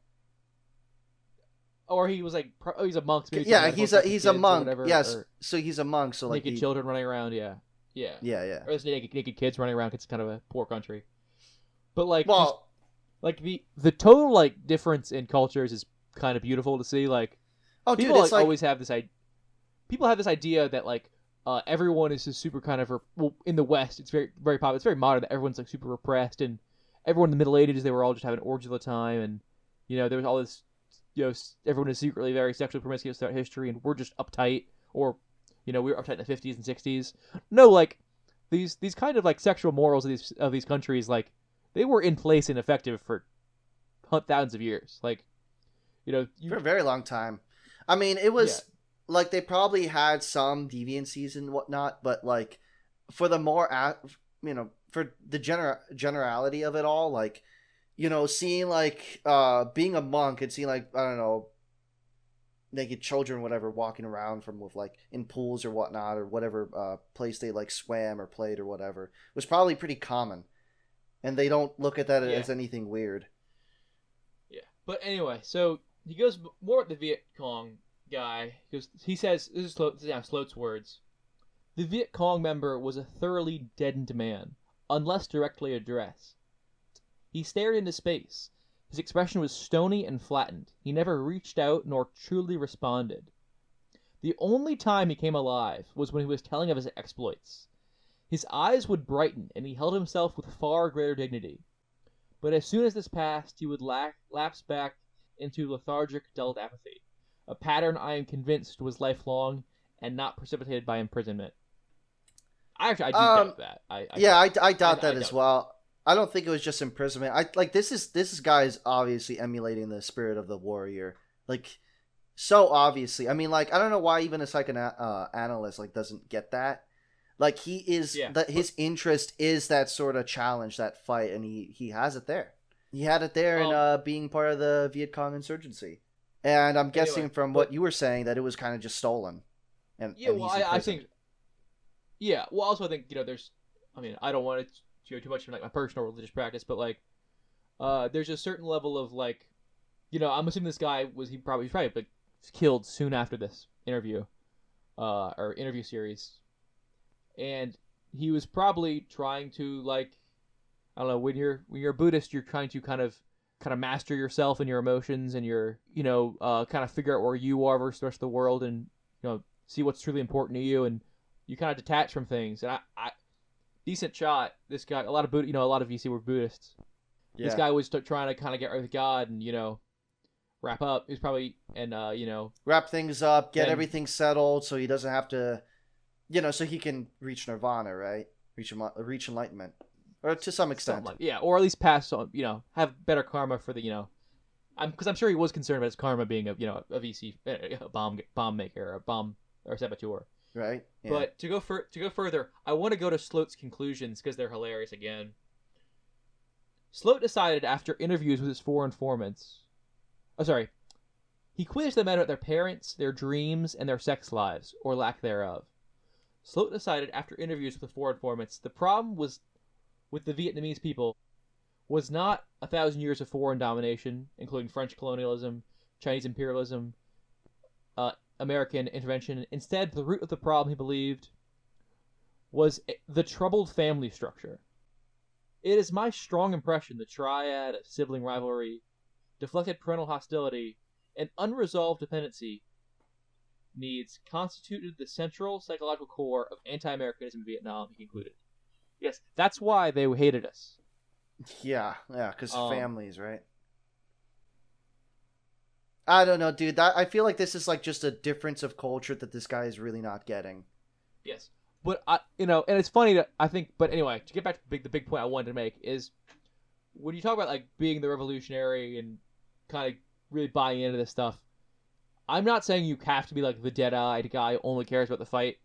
Or he was like, oh, he's a monk. so yeah, he's a he's a monk. whatever, yes, or so he's a monk. So like naked he- children running around. Yeah, yeah, yeah, yeah. Or there's naked, naked kids running around. It's kind of a poor country. But like, just- Well, like the the total like difference in cultures is kind of beautiful to see. Like oh, people it's like, like always have this idea. People have this idea that like uh, everyone is just super kind of re- well in the West. It's very very popular. It's very modern that everyone's like super repressed and everyone in the Middle Ages they were all just having orgies all the time and you know there was all this you know everyone is secretly very sexually promiscuous throughout history and we're just uptight or you know we were uptight in the fifties and sixties. No, like these these kind of like sexual morals of these of these countries like they were in place and effective for thousands of years. Like you know you for a very long time. I mean, it was like they probably had some deviancies and whatnot, but like for the more, you know, for the gener- generality of it all, like you know, seeing like uh being a monk and seeing like I don't know naked children whatever walking around from with like in pools or whatnot or whatever uh place they like swam or played or whatever was probably pretty common and they don't look at that Yeah. as anything weird Yeah. But anyway, so he goes more at the Viet Cong guy. He goes, he says, this is, Slote, this is now Slote's words. The Viet Cong member was a thoroughly deadened man, unless directly addressed. He stared into space. His expression was stony and flattened. He never reached out nor truly responded. The only time he came alive was when he was telling of his exploits. His eyes would brighten, and he held himself with far greater dignity. But as soon as this passed, he would la- lapse back into lethargic, dulled apathy, a pattern I am convinced was lifelong and not precipitated by imprisonment. I actually I do Um, doubt that. I, I yeah, I, I doubt I- I that as doubt well. I don't think it was just imprisonment. I like this is this guy is obviously emulating the spirit of the warrior, like so obviously. I mean, like I don't know why even a psychoanalyst uh, analyst like doesn't get that. Like he is Yeah, that his interest is that sort of challenge, that fight, and he he has it there. He had it there in Um, uh, being part of the Viet Cong insurgency, and I'm guessing Anyway, from but- what you were saying that it was kind of just stolen. And Yeah, and well, I, I think. Yeah, well, also I think you know, there's. I mean, I don't want to go too much into like my personal religious practice, but like, uh, there's a certain level of like, you know, I'm assuming this guy was he probably he was probably like killed soon after this interview, uh, or interview series, and he was probably trying to like, I don't know, when you're when you're a Buddhist, you're trying to kind of kind of master yourself and your emotions and your you know uh, kind of figure out where you are versus the rest of the world and you know see what's truly important to you. And you kind of detach from things. And I, I decent shot this guy a lot of Buddha, you know a lot of VC were Buddhists yeah. this guy was t- trying to kind of get right with God and you know wrap up he's probably and uh you know wrap things up, get Then- everything settled, so he doesn't have to, you know, so he can reach nirvana, right? Reach reach enlightenment, or to some extent. like yeah or at least pass on you know have better karma for the you know I'm because I'm sure he was concerned about his karma being a you know a VC a bomb bomb maker a bomb or saboteur right? Yeah. But to go fur- to go further, I want to go to Slote's conclusions because they're hilarious again. Slote decided after interviews with his four informants. Oh, sorry. He quizzed the men about their parents, their dreams, and their sex lives, or lack thereof. Slote decided after interviews with the four informants the problem was with the Vietnamese people was not a thousand years of foreign domination, including French colonialism, Chinese imperialism, uh, American intervention. Instead, the root of the problem, he believed, was the troubled family structure. It is my strong impression the triad of sibling rivalry, deflected parental hostility, and unresolved dependency needs constituted the central psychological core of anti-Americanism in Vietnam, he concluded. Yes, that's why they hated us. yeah, yeah, because Um, families, right? I don't know, dude. That I feel like this is like just a difference of culture that this guy is really not getting. Yes, but I, you know, and it's funny that I think. But anyway, to get back to the big, the big point I wanted to make is when you talk about like being the revolutionary and kind of really buying into this stuff. I'm not saying you have to be like the dead-eyed guy who only cares about the fight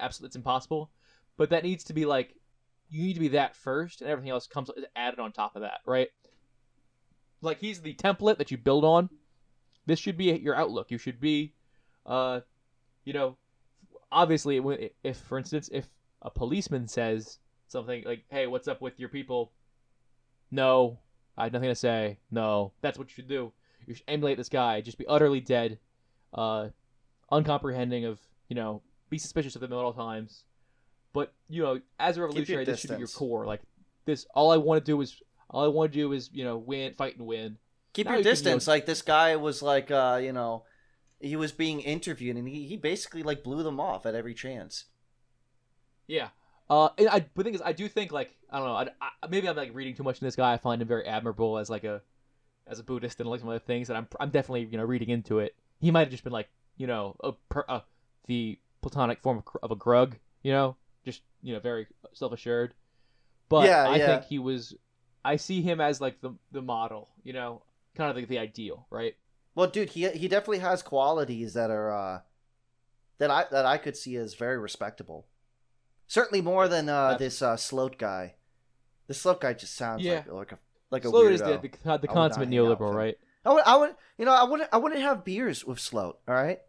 absolutely it's impossible. But that needs to be like you need to be that first, and everything else comes added on top of that, right? Like he's the template that you build on. This should be your outlook. You should be, uh, you know, obviously, if for instance, if a policeman says something like, "Hey, what's up with your people?" No, I have nothing to say. No, that's what you should do. You should emulate this guy. Just be utterly dead, uh, uncomprehending of you know, be suspicious of them at all times. But you know, as a revolutionary, this should be your core. Like this, all I want to do is all I want to do is you know win, fight, and win. Keep Now your you can, you know- distance. Like this guy was like, uh, you know, he was being interviewed, and he, he basically like blew them off at every chance. Yeah. Uh, and I, but the thing is, I do think like I don't know. I, I, maybe I'm like reading too much in this guy. I find him very admirable as like a, as a Buddhist and like some other things, and I'm I'm definitely you know reading into it. He might have just been like you know a, per, uh, the platonic form of, of a grug, you know, just you know very self assured. But Yeah, I yeah. think he was. I see him as like the the model, you know, kind of like the ideal, right? Well, dude, he he definitely has qualities that are uh, that I that I could see as very respectable. Certainly more than uh, this uh, Slote guy. The Slote guy just sounds Yeah. like like a like a Slow weirdo. is the, the, the consummate hang out with neoliberal, right? I would, I would, you know, I wouldn't, I wouldn't have beers with Slote. All right,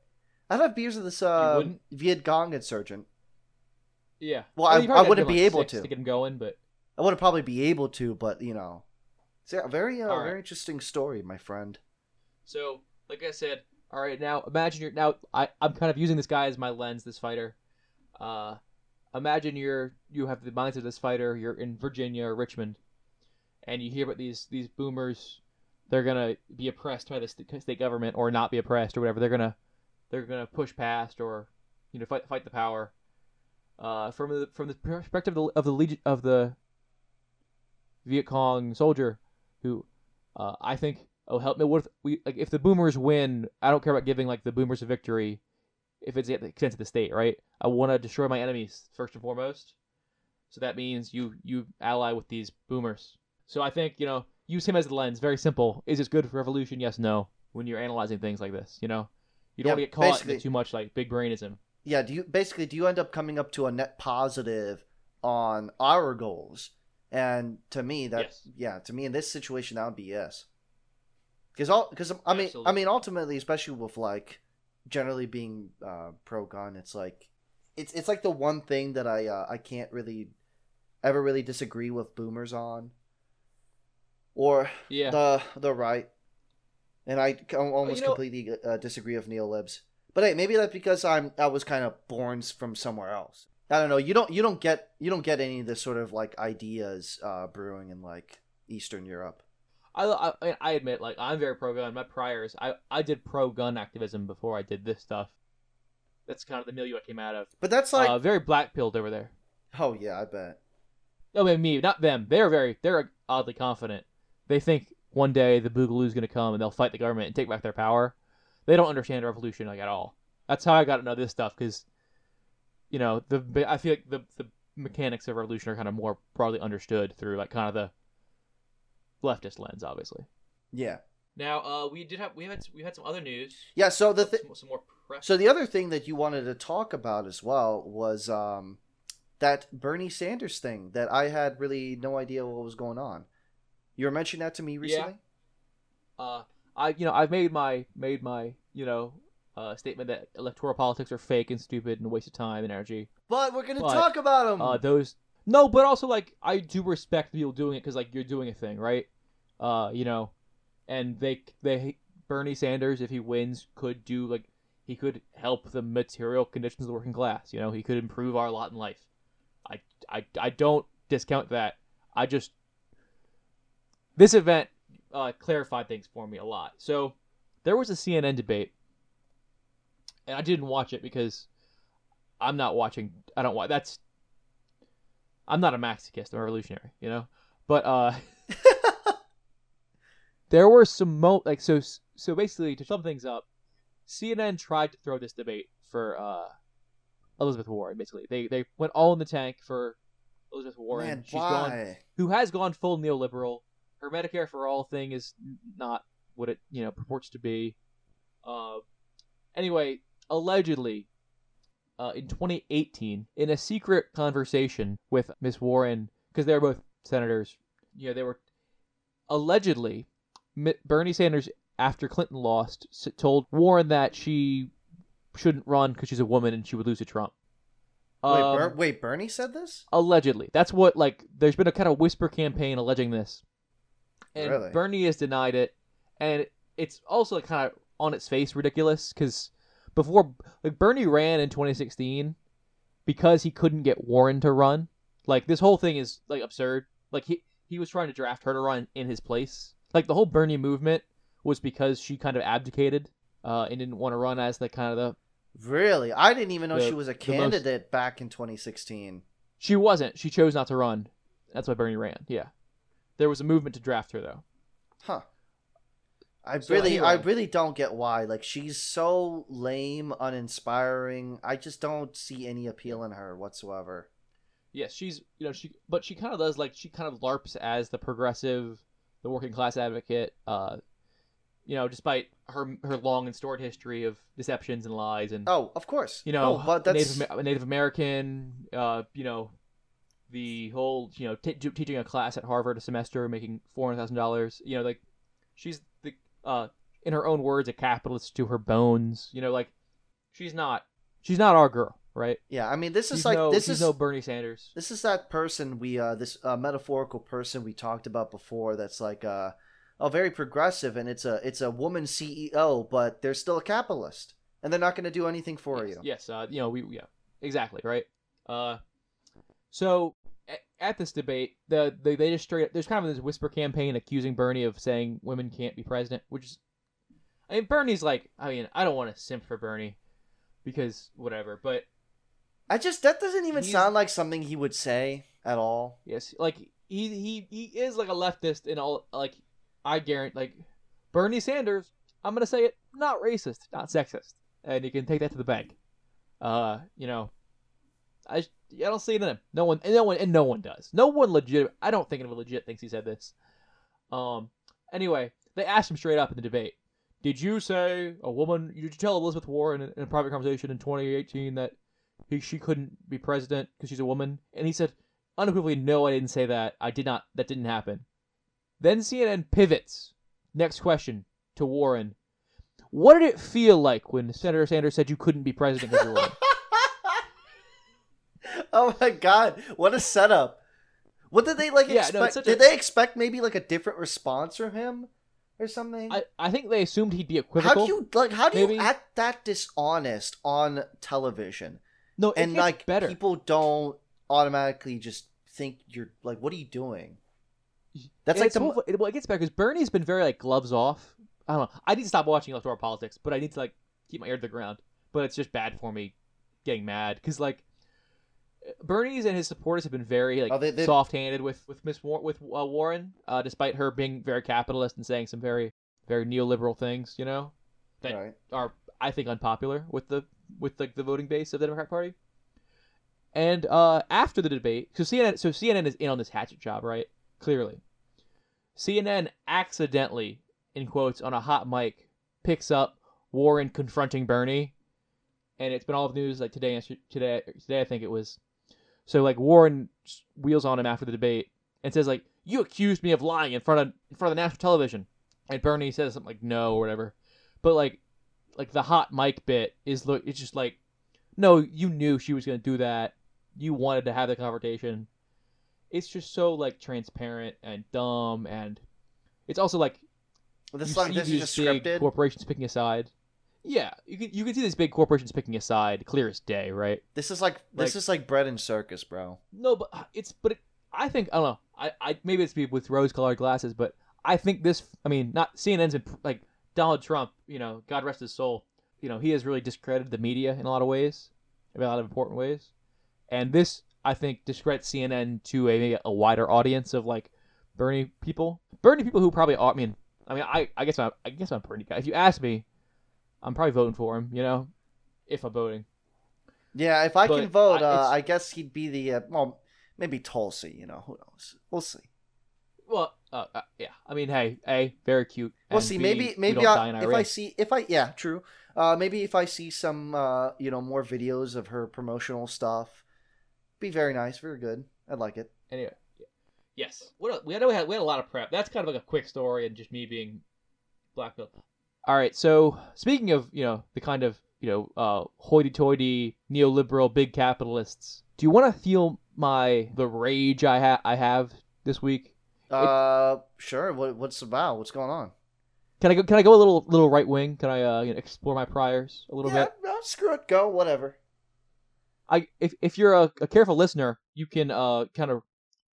I'd have beers with this uh. Viet Cong insurgent. Yeah. Well, I- I wouldn't be like, able to. to get him going, but I wouldn't probably be able to, but you know, it's a very, uh, right. very interesting story, my friend. So, like I said, all right, now imagine you're now I I'm kind of using this guy as my lens, this fighter. Uh, imagine you're you have the mindset of this fighter. You're in Virginia or Richmond, and you hear about these these boomers. They're gonna be oppressed by the state government or not be oppressed or whatever. They're gonna they're gonna push past or you know fight fight the power. Uh, from the from the perspective of the of the legion of the Viet Cong soldier, who uh, I think oh help me what if we like if the boomers win i don't care about giving like the boomers a victory if it's at the extent of the state right? I want to destroy my enemies first and foremost. So that means you you ally with these boomers. So i think you know use him as the lens. Very simple. Is this good for revolution? Yes no. When you're analyzing things like this you know? You don't Yeah, want to get caught in too much like big brainism. Yeah, do you basically do you end up coming up to a net positive on our goals? And to me, that Yes. yeah, to me in this situation, that would be yes. Because all because I mean I mean ultimately, especially with like generally being uh, pro gun, it's like it's it's like the one thing that I uh, I can't really ever really disagree with boomers on, or yeah the the right, and I almost know- completely uh, disagree with neolibs. But hey, maybe that's because I'm I was kind of born from somewhere else. I don't know. You don't you don't get you don't get any of this sort of like ideas uh, brewing in like Eastern Europe. I, I, I mean, I admit, like, I'm very pro gun. My priors, I, I did pro gun activism before I did this stuff. That's kind of the milieu I came out of. But that's like uh, very black pilled over there. oh yeah, I bet. I mean, me, not them. They're very, they're oddly confident. They think one day the Boogaloo's going to come and they'll fight the government and take back their power. They don't understand revolution like at all. That's how I got to know this stuff because, you know, the I feel like the the mechanics of revolution are kind of more broadly understood through like kind of the leftist lens, obviously. Yeah, Now, uh, we did have we had we had some other news. yeah. So the th- some, some more press. so the other thing that you wanted to talk about as well was um that Bernie Sanders thing that I had really no idea what was going on. You were mentioning that to me recently. uh, I you know I've made my made my you know uh, statement that electoral politics are fake and stupid and a waste of time and energy. But we're gonna But, talk about them. Uh, those no, but also like I do respect people doing it because like you're doing a thing, right? Uh, you know, and they they Bernie Sanders if he wins could do like he could help the material conditions of the working class. You know, he could improve our lot in life. I I I don't discount that. I just this event uh, clarified things for me a lot. So there was a CNN debate, and I didn't watch it because I'm not watching. I don't watch. That's I'm not a masochist. I'm a revolutionary, you know. But uh, (laughs) there were some mo like so so basically to sum things up, CNN tried to throw this debate for uh Elizabeth Warren. Basically, they they went all in the tank for Elizabeth Warren. Man, She's gone who has gone full neoliberal. Her Medicare for all thing is not what it you know purports to be. Uh, anyway, allegedly, uh, in 2018 in a secret conversation with Miss Warren because they were both senators. You know, they were allegedly Bernie Sanders after Clinton lost s- told Warren that she shouldn't run because she's a woman and she would lose to Trump. Wait, Um, Ber- wait, Bernie said this? allegedly, that's what like. There's been a kind of whisper campaign alleging this, and Really? Bernie has denied it, and it's also kind of on its face ridiculous because before like Bernie ran in 2016 because he couldn't get Warren to run. Like this whole thing is like absurd. Like he he was trying to draft her to run in his place. Like the whole Bernie movement was because she kind of abdicated uh, and didn't want to run as the kind of the Really? I didn't even know The- she was a the most- candidate back in 2016. She wasn't. She chose not to run. That's why Bernie ran. Yeah. There was a movement to draft her though. Huh. I So really, I really don't get why. Like, she's so lame, uninspiring. I just don't see any appeal in her whatsoever. Yes, she's you know she but she kind of does like she kind of larps as the progressive, the working class advocate. Uh, you know, despite her her long and storied history of deceptions and lies and Oh, of course. you know oh, but that's Native Native American. Uh, you know, the whole you know t- teaching a class at Harvard a semester, making four hundred thousand dollars. You know, like she's uh in her own words a capitalist to her bones. You know, like she's not she's not our girl, right? yeah. I mean, this is like no, this she's is no Bernie Sanders. this is that person we uh this uh, metaphorical person we talked about before. That's like uh oh very progressive, and it's a it's a woman CEO, but they're still a capitalist, and they're not going to do anything for yes, you. Yes, uh, you know, we yeah, exactly, right? Uh, so at, this debate, the, the they just straight there's kind of this whisper campaign accusing Bernie of saying women can't be president, which is, I mean, Bernie's like, I mean, I don't want to simp for Bernie because whatever, but I just that doesn't even sound like something he would say at all. yes, like he he he is like a leftist in all like I guarantee like Bernie Sanders. I'm gonna say it, not racist, not sexist, and you can take that to the bank. Uh, you know, I I don't see it in him. No one, and no one, and no one does. No one legit. I don't think anyone legit thinks he said this. Um. Anyway, they asked him straight up in the debate. Did you say a woman? Did you tell Elizabeth Warren in, in a private conversation in 2018 that he, she couldn't be president because she's a woman? And he said unequivocally, "No, I didn't say that. I did not. That didn't happen." Then CNN pivots. Next question to Warren. What did it feel like when Senator Sanders said you couldn't be president because you're a woman? (laughs) oh my god, what a setup! What did they like Yeah, expect? such did a- they expect maybe like a different response from him or something? I, I think they assumed he'd be how do you like? How do maybe? you act that dishonest on television? no, and like better. people don't automatically just think you're like, what are you doing? That's And like the well, it gets better because Bernie's been very like gloves off. I don't know. I need to stop watching electoral politics, but I need to like keep my ear to the ground. But it's just bad for me getting mad because like Bernie's and his supporters have been very like Oh, they- soft-handed with with Miss War- with uh, Warren, uh, despite her being very capitalist and saying some very very neoliberal things. You know, that right. are I think unpopular with the with like the voting base of the Democratic Party. And uh, after the debate, so CNN, so CNN is in on this hatchet job, right? Clearly, CNN accidentally, in quotes, on a hot mic, picks up Warren confronting Bernie, and it's been all of the news like today. Today, today I think it was. So like Warren wheels on him after the debate and says like, "You accused me of lying in front of in front of the national television," and Bernie says something like, "No" or whatever. But like, like the hot mic bit is look, it's just like, no, you knew she was gonna do that. You wanted to have the confrontation. It's just so like transparent and dumb, and it's also like This you is like see this is just scripted. corporations picking a side. Yeah, you can you can see these big corporations picking a side, clear as day, right? This is like this like- is like bread and circus, bro. No, but uh, it's but it, I think I don't know. I, I maybe it's me with rose-colored glasses, but I think this. I mean, not CNN's been, like Donald Trump. You know, God rest his soul. You know, he has really discredited the media in a lot of ways, in a lot of important ways, and this I think discredits CNN to a maybe a wider audience of like Bernie people, Bernie people who probably are. I mean, I mean, I I guess I'm I guess I'm a Bernie guy. If you ask me, I'm probably voting for him. You know, if I'm voting. Yeah, if I But can vote, I- uh, I guess he'd be the uh, well, maybe Tulsi. You know, who knows? We'll see. Well, uh, uh, yeah. I mean, hey, a very cute. We'll see. B, Maybe maybe I, if I see if I yeah true. Uh, maybe if I see some, uh, you know, more videos of her promotional stuff, be very nice, very good. I'd like it. Anyway, yeah. yes. What a, we had we had we had a lot of prep. That's kind of like a quick story and just me being black belt. All right. So speaking of you know the kind of you know uh, hoity-toity neoliberal big capitalists, do you want to feel my the rage I have I have this week? Uh, sure. What what's about? What's going on? Can I go? Can I go a little little right wing? Can I uh, you know, explore my priors a little yeah, bit? no, screw it. Go. Whatever. I if if you're a, a careful listener, you can uh kind of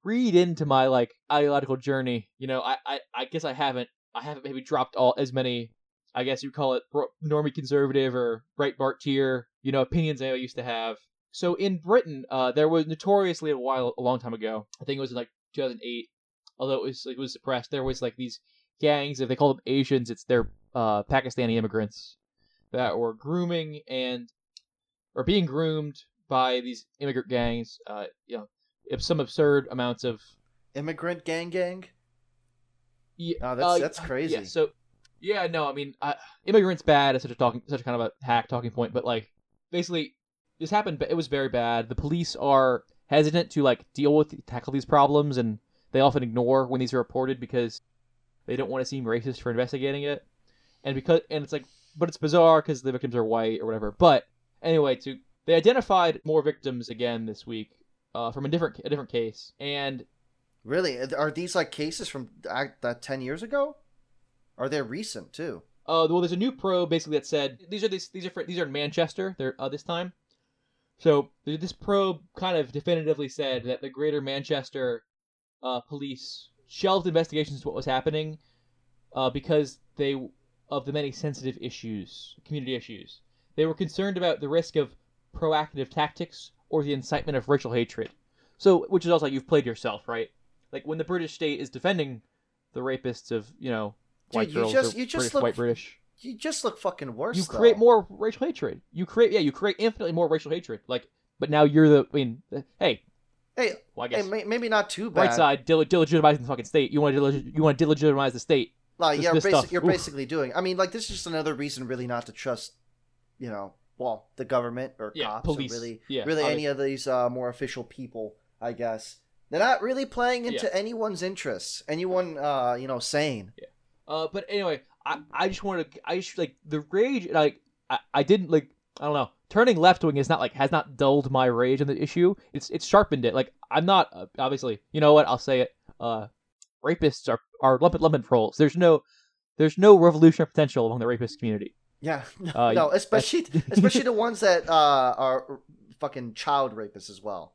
read into my like ideological journey. You know, I, I I guess I haven't I haven't maybe dropped all as many. I guess you call it normie conservative or Breitbart tier. You know, opinions I used to have. So in Britain, uh, there was notoriously a while a long time ago. I think it was in like 2008. Although it was like it was suppressed, there was like these gangs. If they call them Asians, it's they're uh, Pakistani immigrants that were grooming and or being groomed by these immigrant gangs. Uh, you know, if some absurd amounts of Immigrant gang gang. yeah, Oh, that's that's crazy. Yeah, so yeah, no, I mean, uh, immigrants bad is such a talking, such a kind of a hack talking point, but like basically, this happened, but it was very bad. The police are hesitant to like deal with tackle these problems, and they often ignore when these are reported because they don't want to seem racist for investigating it, and because and it's like, but it's bizarre because the victims are white or whatever. But anyway, to they identified more victims again this week uh, from a different a different case, and Really, are these like cases from that ten years ago? Are they recent too? Uh, well, there's a new probe basically that said these are these these are these are in Manchester. They're uh, this time. So this probe kind of definitively said that the Greater Manchester uh, police shelved investigations into what was happening uh, because they of the many sensitive issues, community issues. They were concerned about the risk of proactive tactics or the incitement of racial hatred. So, which is also like you've played yourself, right? Like when the British state is defending the rapists of you know Dude, white you girls just- or you just British, look- white British. You just look fucking worse. You though. create more racial hatred. You create yeah, you create infinitely more racial hatred. Like, but now you're the I mean, uh, hey, Hey, well, I hey, guess may- maybe not too bad. right side dele- delegitimizing the fucking state. You want to you want to delegitimize the state. Like, This- yeah, this basi- stuff. you're Oof. basically doing. I mean, like this is just another reason, really, not to trust, you know, well, the government or Yeah, cops police. or really, Yeah, really any of these uh, more official people. I guess they're not really playing into anyone's interests. Anyone, uh, you know, sane. Uh, but anyway, I I just wanted to, I just like the rage like I, I didn't like I don't know turning left wing is not like has not dulled my rage on the issue. It's it's sharpened it. Like I'm not uh, obviously you know what I'll say it. Uh, rapists are are lumpen lumpen trolls. There's no there's no revolutionary potential among the rapist community. Yeah, Uh, (laughs) no, especially (laughs) especially the ones that uh, are fucking child rapists as well.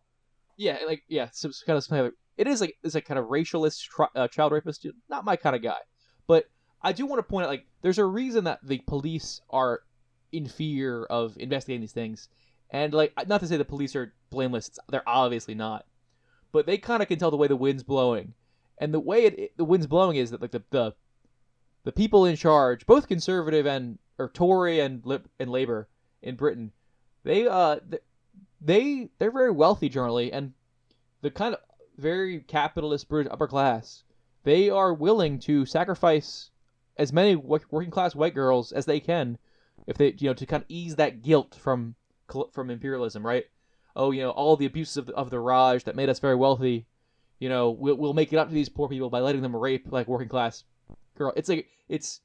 Yeah, like yeah, so it's kind of like- it is like it's like kind of racialist tri- uh, child rapist. Not my kind of guy, but I do want to point out like there's a reason that the police are in fear of investigating these things, and like not to say the police are blameless. They're obviously not, but they kind of can tell the way the wind's blowing, and the way it, it- the wind's blowing is that like the the the people in charge, both conservative and or Tory and and Labor in Britain, they uh they they're very wealthy generally, and the kind of very capitalist British upper class, they are willing to sacrifice as many working class white girls as they can, if they you know to kind of ease that guilt from from imperialism, right? Oh, you know all the abuses of the, of the Raj that made us very wealthy. You know, we'll, we'll make it up to these poor people by letting them rape like working class girl. It's like it's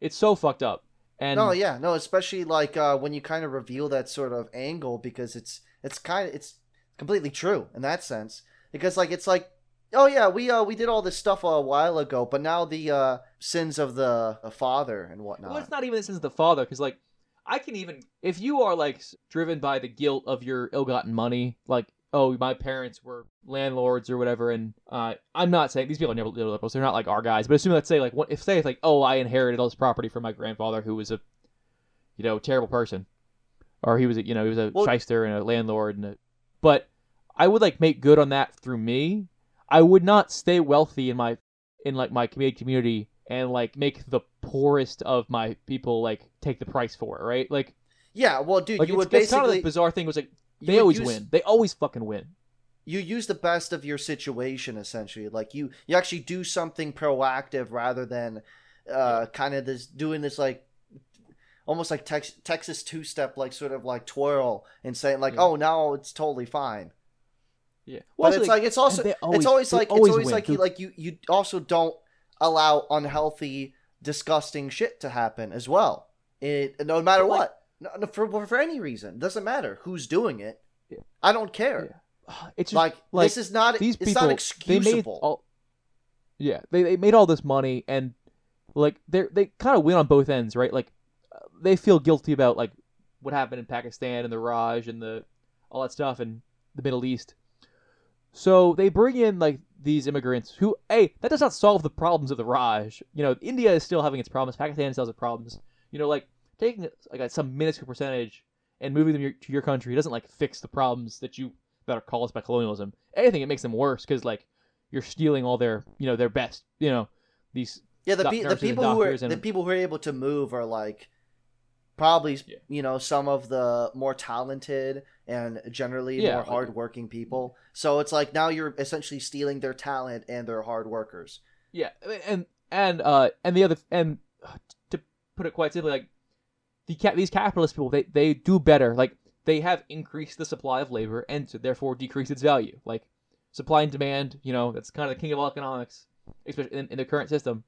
it's so fucked up. And no, yeah, no, especially like uh, when you kind of reveal that sort of angle because it's it's kind of it's completely true in that sense because like it's like oh yeah we uh we did all this stuff a while ago but now the uh sins of the, the father and whatnot. Well, it's not even the sense of the father, because like I can even if you are like driven by the guilt of your ill-gotten money, like oh my parents were landlords or whatever, and uh, I'm not saying these people are never liberals, they're not like our guys, but assume let's say like what if say it's like oh I inherited all this property from my grandfather who was a you know terrible person, or he was a you know he was a Well- shyster and a landlord and a, but I would like make good on that through me. I would not stay wealthy in my in like my community community and like make the poorest of my people like take the price for it, right? Like, yeah, well, dude, like you it's, would it's kind basically of the bizarre thing was like they always use- win. They always fucking win. you use the best of your situation essentially like you you actually do something proactive rather than uh kind of this doing this like almost like tex- Texas two step, like sort of like twirl and saying like, Yeah. oh, now it's totally fine. Yeah, But it's like it's also they it's always- always like always it's always win. like you, like you you also don't allow unhealthy, disgusting shit to happen as well. It no matter But, like- what, no, no, for for any reason, doesn't matter who's doing it. Yeah. I don't care. (sighs) it's just Like, like, this is not these it's people not they excusable. made all yeah they, they made all this money and like they they kind of win on both ends right like uh, they feel guilty about like what happened in pakistan and the raj and the all that stuff in the middle east so they bring in like these immigrants who hey that does not solve the problems of the raj. You know india is still having its problems. Pakistan still has its problems. You know like taking like some minuscule percentage and moving them to your country doesn't like fix the problems that you that are caused by colonialism. Anything it makes them worse because like you're stealing all their you know their best you know these Yeah, the pe- the people who are and- the people who are able to move are like probably Yeah. you know some of the more talented and generally Yeah, more hardworking people. So it's like now you're essentially stealing their talent and their hard workers. yeah and and uh and the other and uh, to put it quite simply like the ca- these capitalist people they they do better like they have increased the supply of labor and so therefore decreased its value like supply and demand you know that's kind of the king of all economics especially in, in the current system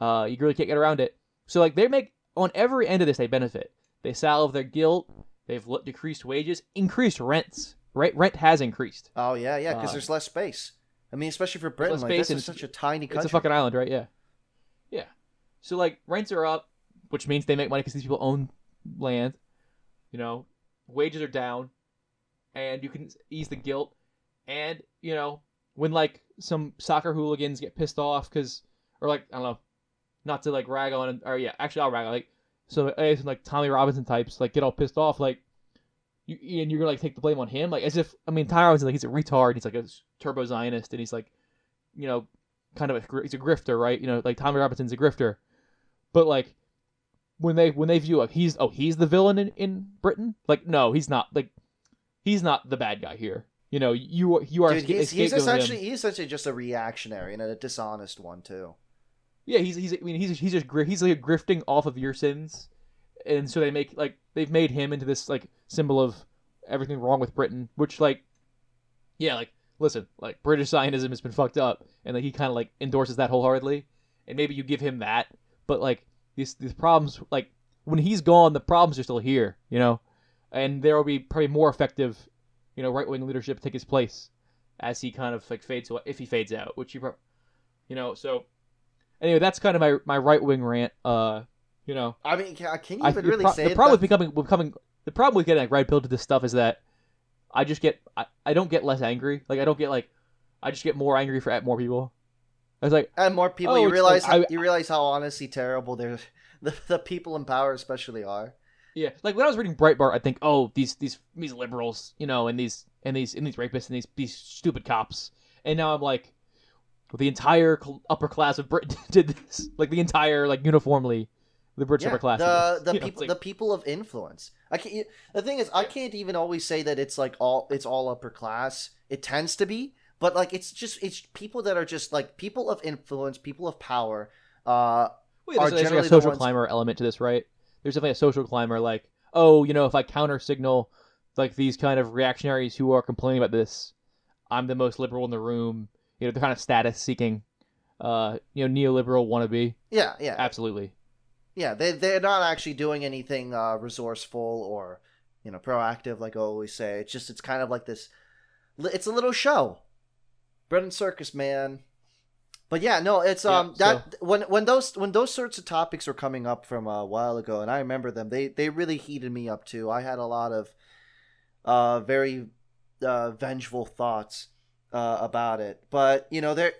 uh you really can't get around it so like they make on every end of this they benefit they salve their guilt they've l- decreased wages increased rents right rent has increased Oh yeah, yeah, because Uh, there's less space. I mean, especially for Britain, like this is such a tiny country. It's a fucking island, right? Yeah. Yeah. So like rents are up, which means they make money because these people own land. You know, wages are down, and you can ease the guilt. And you know, when like some soccer hooligans get pissed off because, or like I don't know, not to like rag on, or yeah, actually I'll rag on like so some, like Tommy Robinson types like get all pissed off like. You, and you're gonna like take the blame on him, like as if I mean Tommy Robinson like he's a retard, he's like a turbo Zionist, and he's like, you know, kind of a he's a grifter, right? You know, like Tommy Robinson's a grifter, but like when they when they view like he's oh he's the villain in in Britain, like no he's not like he's not the bad guy here. You know, you you are Dude, he's, he's scapegoating him. essentially he's essentially just a reactionary and a dishonest one too. Yeah he's he's I mean he's he's just he's like grifting off of your sins, and so they make like they've made him into this like symbol of everything wrong with Britain, which like yeah like listen like British Zionism has been fucked up, and like he kind of like endorses that wholeheartedly, and maybe you give him that, but like these these problems like when he's gone, the problems are still here, you know, and there will be probably more effective, you know, right wing leadership take his place as he kind of like fades away if he fades out, which you, you know, so anyway, that's kind of my my right wing rant. Uh, you know, I mean, can, can you I, even really pro- say the problem with becoming becoming the problem with getting like red pill to this stuff is that I just get I, I don't get less angry. Like I don't get like I just get more angry for at more people. I was like, and more people Oh, you realize like- how, I- you realize how honestly terrible they're (laughs) the, the people in power especially are. yeah, like when I was reading Breitbart, I think, oh, these these these liberals, you know, and these and these and these rapists and these these stupid cops, and now I'm like, the entire upper class of Britain (laughs) did this, like the entire like uniformly, the British Yeah, upper class. the the You know, people it's the people of influence. I can't. The thing is, I can't even always say that it's like all it's all upper class. It tends to be, but like it's just it's people that are just like people of influence, people of power. Uh, are there's, there's like a social ones- climber element to this, right? There's definitely a social climber, like, oh, you know, if I counter signal like these kind of reactionaries who are complaining about this, I'm the most liberal in the room. You know, they're kind of status seeking, uh, you know, neoliberal wannabe. yeah, yeah, Absolutely. yeah. They they're not actually doing anything uh, resourceful or you know proactive, like I always say. It's just it's kind of like this. It's a little show, bread and circus, man. But yeah, no, it's Yeah, um that when when those when those sorts of topics were coming up from a while ago, and I remember them, they they really heated me up too. I had a lot of uh very uh vengeful thoughts uh about it, but you know, there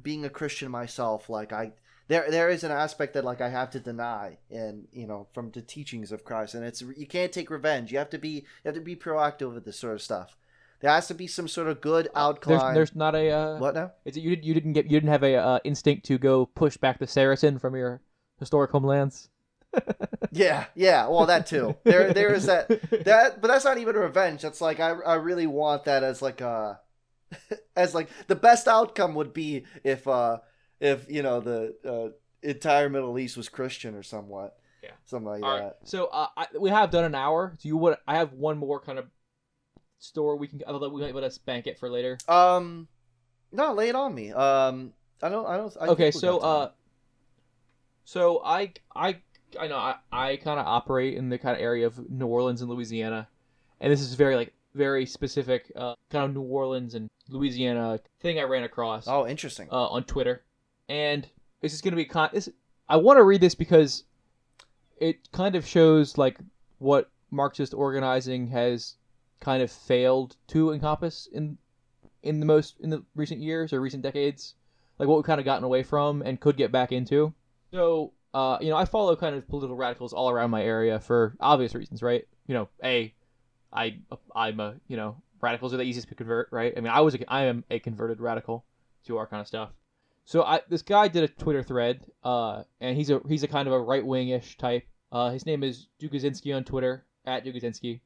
being a Christian myself, like I there there is an aspect that like I have to deny, and you know, from the teachings of Christ, and it's you can't take revenge. You have to be you have to be proactive with this sort of stuff. There has to be some sort of good outcome. There's there's not a uh, what now? is it you did you didn't get you didn't have a uh, instinct to go push back the Saracen from your historic homelands. (laughs) Yeah, yeah. Well, that too. There, there is that. (laughs) That, but that's not even revenge. That's like I, I really want that as like a, (laughs) as like the best outcome would be if, uh, if you know the uh, entire Middle East was Christian or somewhat. Yeah. something like All that. right. So uh, I, we have done an hour. Do you want? I have one more kind of store we can. I thought we might let us bank it for later. Um, no, lay it on me. Um, I don't. I don't. I okay, so uh, so I I I know I, I kind of operate in the kind of area of New Orleans and Louisiana, and this is very like very specific uh, kind of New Orleans and Louisiana thing I ran across oh, interesting. uh, on Twitter, and this is going to be con. This, I want to read this because it kind of shows like what Marxist organizing has kind of failed to encompass in in the most in the recent years or recent decades, like what we've kind of gotten away from and could get back into. So, uh, you know, I follow kind of political radicals all around my area for obvious reasons, right? You know, a, I I'm a you know radicals are the easiest to convert, right? I mean, I was a, I am a converted radical to our kind of stuff. So I this guy did a Twitter thread, uh, and he's a he's a kind of a right wing ish type. Uh, his name is Dukazinski on Twitter at Dukazinski,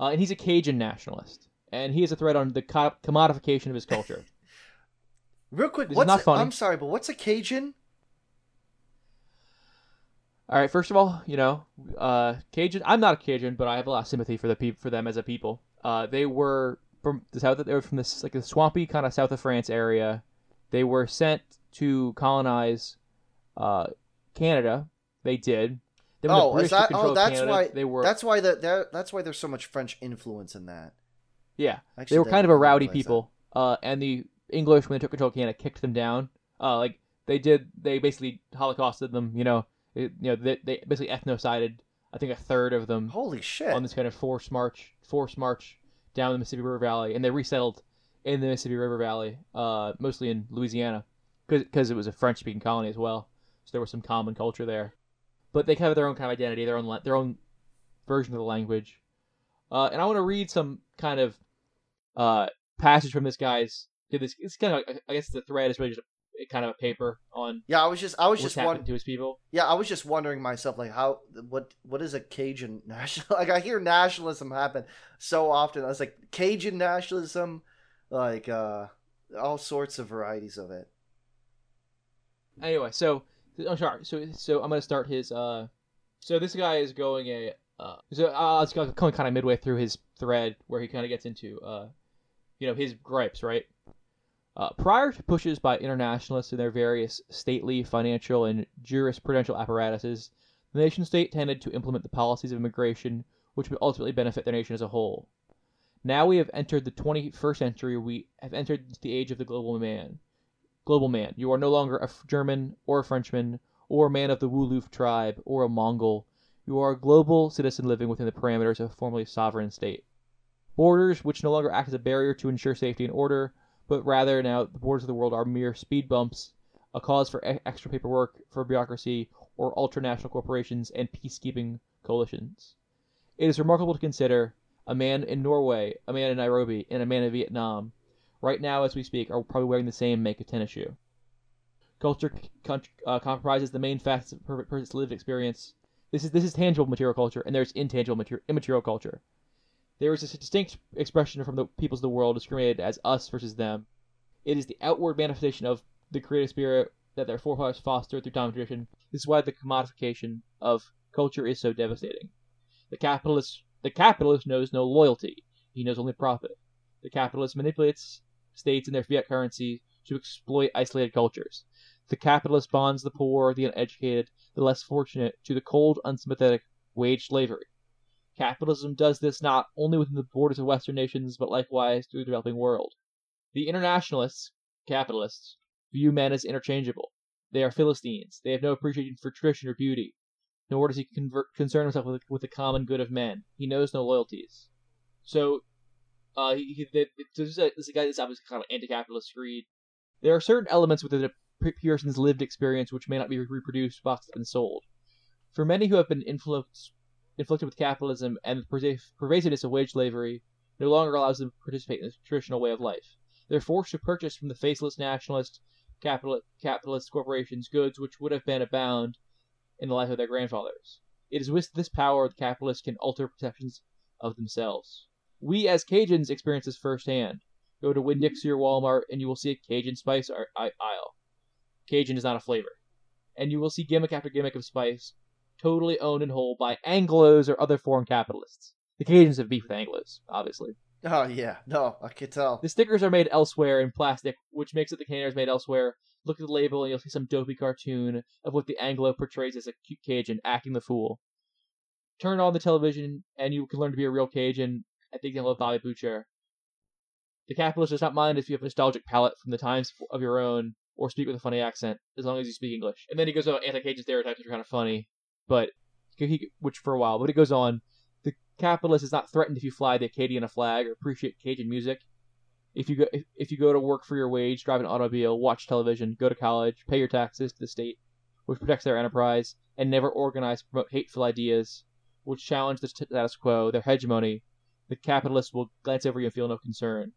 uh, and he's a Cajun nationalist, and he has a thread on the co- commodification of his culture. (laughs) Real quick, this is what's not a- funny. I'm sorry, but what's a Cajun? All right, first of all, you know, uh, Cajun. I'm not a Cajun, but I have a lot of sympathy for the for them as a people. Uh, they were from the south. They were from this like the swampy kind of south of France area. They were sent to colonize uh, Canada. They did. When the Oh, is that? Oh, that's Canada, why. they were. That's why the there- That's why there's so much French influence in that. yeah, Actually, they were kind of a rowdy people. Uh, and the English, when they took control of Canada, kicked them down. Uh, like they did. They basically holocausted them. You know, it, you know, they, they basically ethnocided. I think a third of them Holy shit! on this kind of forced march, forced march down the Mississippi River Valley, and they resettled in the Mississippi River Valley, uh, mostly in Louisiana, because it was a French-speaking colony as well. So there was some common culture there, but they have their own kind of identity, their own their own version of the language. Uh, and I want to read some kind of uh, passage from this guy's. This it's kind of I guess the thread is really just a, kind of a paper on yeah, I was just. I was just wondering. to his people. Yeah, I was just wondering myself, like, how, what, what is a Cajun (laughs) national? Like, I hear nationalism happen so often. I was like, Cajun nationalism, like, uh, all sorts of varieties of it. anyway, so I'm sorry. So so I'm gonna start his. Uh, so this guy is going a. Uh, so uh, it's going kind of midway through his thread where he kind of gets into, uh, you know, his gripes, right? Uh, prior to pushes by internationalists in their various stately, financial, and jurisprudential apparatuses, the nation state tended to implement the policies of immigration which would ultimately benefit their nation as a whole. Now we have entered the 21st century. We have entered the age of the global man global man. You are no longer a German or a Frenchman or a man of the Wolof tribe or a Mongol. You are a global citizen living within the parameters of a formerly sovereign state. Borders, which no longer act as a barrier to ensure safety and order, but rather now the borders of the world are mere speed bumps, a cause for e- extra paperwork, for bureaucracy, or ultranational corporations and peacekeeping coalitions. It is remarkable to consider a man in Norway, a man in Nairobi, and a man in Vietnam right now as we speak, are probably wearing the same make of tennis shoe. Culture con- uh, comprises the main facets of a per- person's lived experience. This is this is tangible material culture, and there's intangible mater- immaterial culture. There is a distinct expression from the peoples of the world discriminated as us versus them. It is the outward manifestation of the creative spirit that their forefathers fostered through time and tradition. This is why the commodification of culture is so devastating. The capitalist the capitalist knows no loyalty; he knows only profit. The capitalist manipulates states and their fiat currency to exploit isolated cultures. The capitalist bonds the poor, the uneducated, the less fortunate to the cold, unsympathetic wage slavery. Capitalism does this not only within the borders of Western nations, but likewise through the developing world. The internationalists, capitalists, view men as interchangeable. They are Philistines. They have no appreciation for tradition or beauty. Nor does he convert, concern himself with, with the common good of men. He knows no loyalties. So, uh, he, this, is a, this is a guy that's obviously kind of anti-capitalist greed. There are certain elements within a p- person's lived experience which may not be reproduced, boxed, and sold. For many who have been influenced, inflicted with capitalism and the pervasiveness of wage slavery, no longer allows them to participate in the traditional way of life. They're forced to purchase from the faceless nationalist, capital, capitalist corporations goods which would have been abound in the life of their grandfathers. It is with this power the capitalists can alter perceptions of themselves. We as Cajuns experience this firsthand. Go to Winn-Dixie or Walmart and you will see a Cajun spice aisle. Cajun is not a flavor. And you will see gimmick after gimmick of spice totally owned and whole by Anglos or other foreign capitalists. The Cajuns have beef with Anglos, obviously. Oh yeah, no, I could tell. The stickers are made elsewhere in plastic, which makes it the containers made elsewhere. Look at the label, and you'll see some dopey cartoon of what the Anglo portrays as a cute Cajun acting the fool. Turn on the television, and you can learn to be a real Cajun at the example of Bobby Boucher. The capitalist does not mind if you have a nostalgic palate from the times of your own, or speak with a funny accent, as long as you speak English. And then he goes on anti-Cajun stereotypes, which are kind of funny, but he, which for a while, but it goes on. The capitalist is not threatened if you fly the Acadiana flag or appreciate Cajun music. If you go, if, you go to work for your wage, drive an automobile, watch television, go to college, pay your taxes to the state, which protects their enterprise, and never organize promote hateful ideas, which challenge the status quo, their hegemony, the capitalist will glance over you and feel no concern.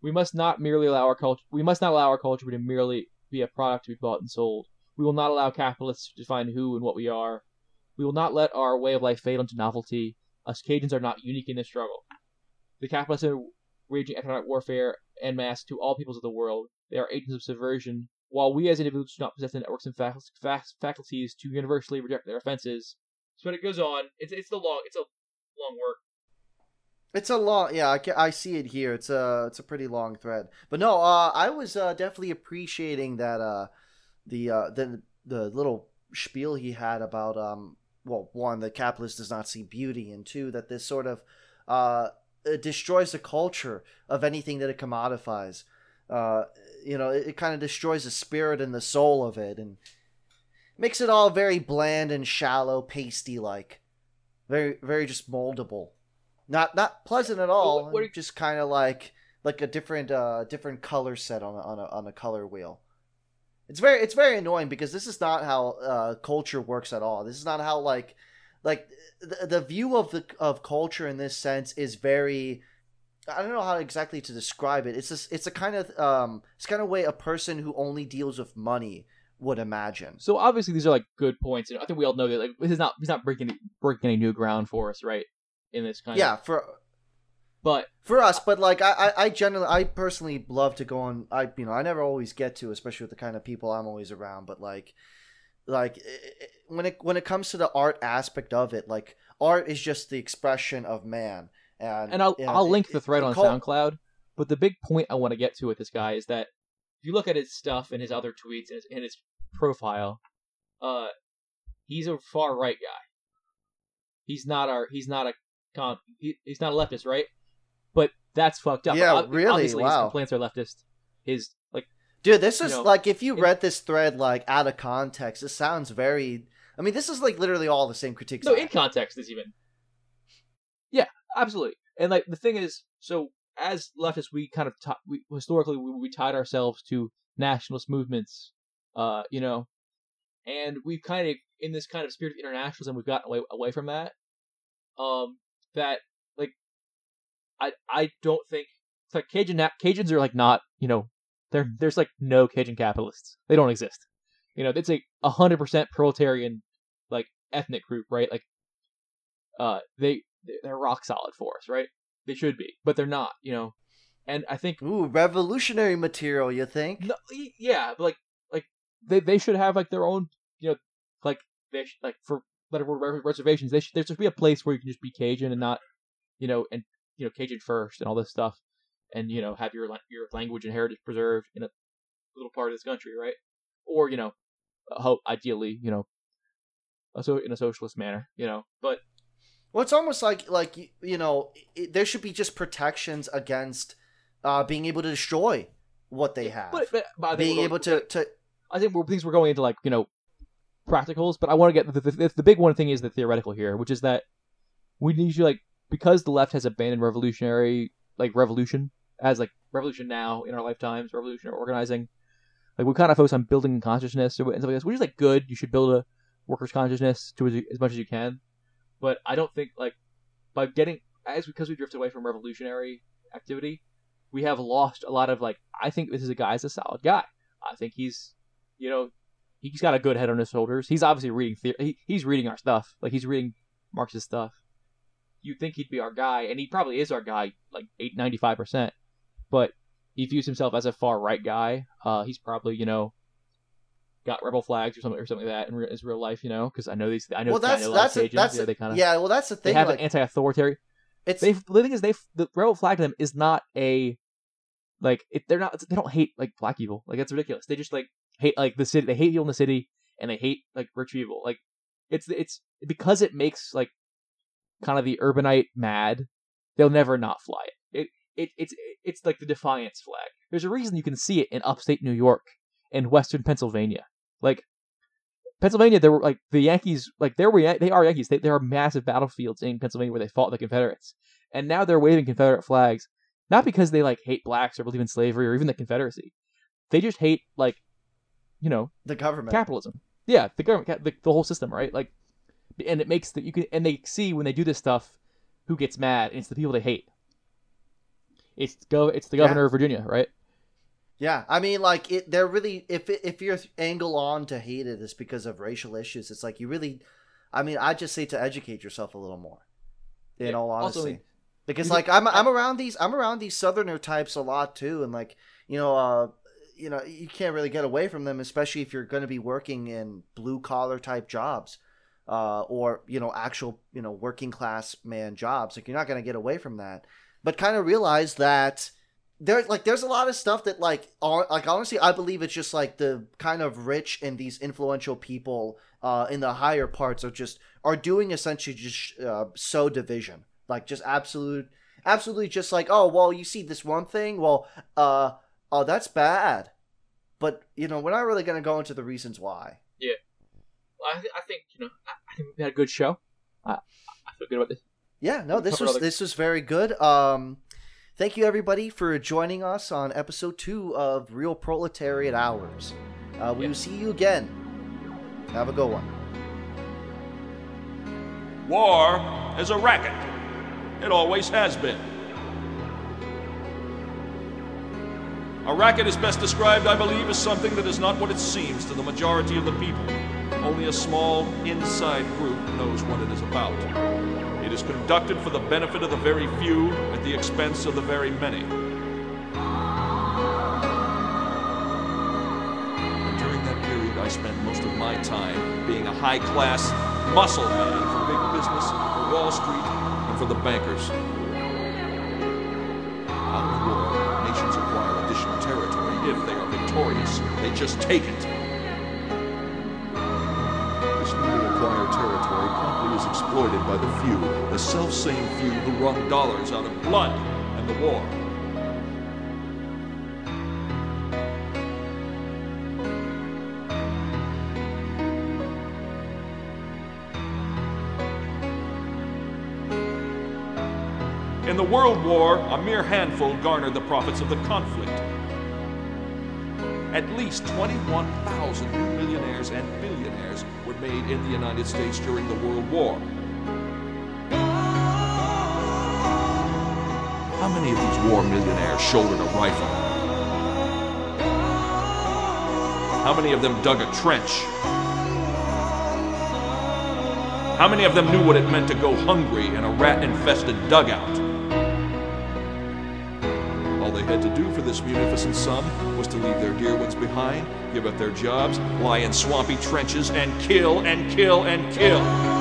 We must not merely allow our culture. We must not allow our culture to merely be a product to be bought and sold. We will not allow capitalists to define who and what we are. We will not let our way of life fade into novelty. Us Cajuns are not unique in this struggle. The capitalists are waging economic warfare en masse to all peoples of the world. They are agents of subversion. While we as individuals do not possess the networks and faculties to universally reject their offenses. So it goes on. It's it's the long it's a long work. It's a long, yeah. I, I see it here. It's a it's a pretty long thread, but no, uh, I was uh, definitely appreciating that uh, the uh, the the little spiel he had about um, well, one, the capitalist does not see beauty, and two, that this sort of uh, destroys the culture of anything that it commodifies. Uh, you know, it, it kind of destroys the spirit and the soul of it, and makes it all very bland and shallow, pasty like, very very just moldable. Not not pleasant at all. What, what you... Just kind of like like a different uh different color set on a, on a on a color wheel. It's very it's very annoying because this is not how uh, culture works at all. This is not how like like the, the view of the of culture in this sense is very I don't know how exactly to describe it. It's just, it's a kind of um it's kind of way a person who only deals with money would imagine. So obviously these are like good points, I think we all know that like this is not he's not breaking breaking any new ground for us, right? in this kind yeah, of. Yeah, for but for us, but like I, I, generally, I personally love to go on. I, you know, I never always get to, especially with the kind of people I'm always around. But like, like eh, eh, eh, when it when it comes to the art aspect of it, like art is just the expression of man. And and I'll I'll link the thread on SoundCloud. But the big point I want to get to with this guy is that if you look at his stuff and his other tweets and his, and his profile, uh, he's a far right guy. He's not our. He's not a. Con, he, he's not a leftist, right? But that's fucked up. Yeah, really. Obviously, wow. his complaints are leftist. His like, dude, this is know, like if you it, read this thread like out of context, it sounds very. I mean, this is like literally all the same critiques. No, in context is even. Yeah, absolutely. And like the thing is, so as leftists, we kind of t- we historically we, we tied ourselves to nationalist movements, uh, you know, and we've kind of in this kind of spirit of internationalism, we've gotten away away from that. Um, that I I don't think like Cajun Cajuns are like not you know, there there's like no Cajun capitalists. They don't exist. You know, it's a hundred percent proletarian like ethnic group, right? Like, uh, they they're rock solid for us, right? They should be, but they're not. You know, and I think ooh, revolutionary material. You think? No, yeah, but like like they they should have like their own you know like they sh- like for whatever reservations, they should there should be a place where you can just be Cajun and not, you know, and you know Cajun first and all this stuff, and you know have your your language and heritage preserved in a little part of this country, right? Or you know, hope ideally, you know, so in a socialist manner, you know, but. Well, it's almost like like you know it, there should be just protections against uh, being able to destroy what they have, but, but, but being able to, to I think we're, things we're going into like you know practicals, but I want to get the, the, the big one thing is the theoretical here, which is that we need to like because the left has abandoned revolutionary like revolution as like revolution now in our lifetimes, revolutionary organizing. Like we kind of focus on building consciousness and stuff like this, which is like good. You should build a workers' consciousness to as, as much as you can, but I don't think like by getting as because we drift away from revolutionary activity, we have lost a lot of like. I think this is a guy is a solid guy. I think he's you know he's got a good head on his shoulders. He's obviously reading the- he, he's reading our stuff. Like he's reading Marx's stuff. You'd think he'd be our guy, and he probably is our guy, like eight ninety five percent. But he views himself as a far right guy. Uh, he's probably you know got rebel flags or something or something like that in real, is real life, you know, because I know these. I know. well, that's I know of that's a, that's yeah, they kind of yeah. Well, that's the thing. they have Like, an anti-authoritarian. it's They the thing is they the rebel flag to them is not a like it, they're not they don't hate like black people like that's ridiculous. They just like hate like the city. They hate people in the city and they hate like rich people. Like it's it's because it makes like kind of the urbanite mad. They'll never not fly it. It it it's it's like the defiance flag. There's a reason you can see it in upstate New York and western Pennsylvania. Like Pennsylvania, there were like the Yankees, like there were they are Yankees. They, there are massive battlefields in Pennsylvania where they fought the Confederates, and now they're waving Confederate flags, not because they like hate blacks or believe in slavery or even the Confederacy. They just hate like, you know, the government. capitalism. Yeah, the government, the, the whole system, right? Like, and it makes that you can, and they see when they do this stuff, who gets mad, and it's the people they hate. It's go, it's the Yeah. governor of Virginia, right? Yeah, I mean, like it. They're really if if your angle on to hate it is because of racial issues, it's like you really. I mean, I just say to educate yourself a little more. In Yeah. all honesty, like, because like I'm I'm around these I'm around these Southerner types a lot too, and like you know uh you know you can't really get away from them, especially if you're going to be working in blue collar type jobs. Uh, or you know actual you know working class man jobs. Like you're not going to get away from that. But kind of realize that there's like there's a lot of stuff that like are, like honestly I believe it's just like the kind of rich and these influential people uh in the higher parts are just are doing essentially just uh, division. Like just absolute absolutely just like oh well you see this one thing? Well uh oh that's bad. But you know we're not really going to go into the reasons why I, I think you know, I, I think we had a good show. I, I feel good about this. Yeah, no, this was other- this was very good. Um, thank you everybody for joining us on episode two of Real Proletariat Hours. Uh, we Yeah. will see you again. Have a good one. War is a racket. It always has been. A racket is best described, I believe, as something that is not what it seems to the majority of the people. Only a small, inside group knows what it is about. It is conducted for the benefit of the very few at the expense of the very many. And during that period, I spent most of my time being a high class muscle man for big business, for Wall Street, and for the bankers. Out of war, nations acquire additional territory if they are victorious. They just take it. Acquired territory promptly is exploited by the few, the self-same few who wrung dollars out of blood and the war. In the World War, a mere handful garnered the profits of the conflict. At least 21,000 new millionaires and billionaires made in the United States during the World War. How many of these war millionaires shouldered a rifle? How many of them dug a trench? How many of them knew what it meant to go hungry in a rat infested dugout? Had to do for this munificent sum was to leave their dear ones behind, give up their jobs, lie in swampy trenches, and kill and kill and kill.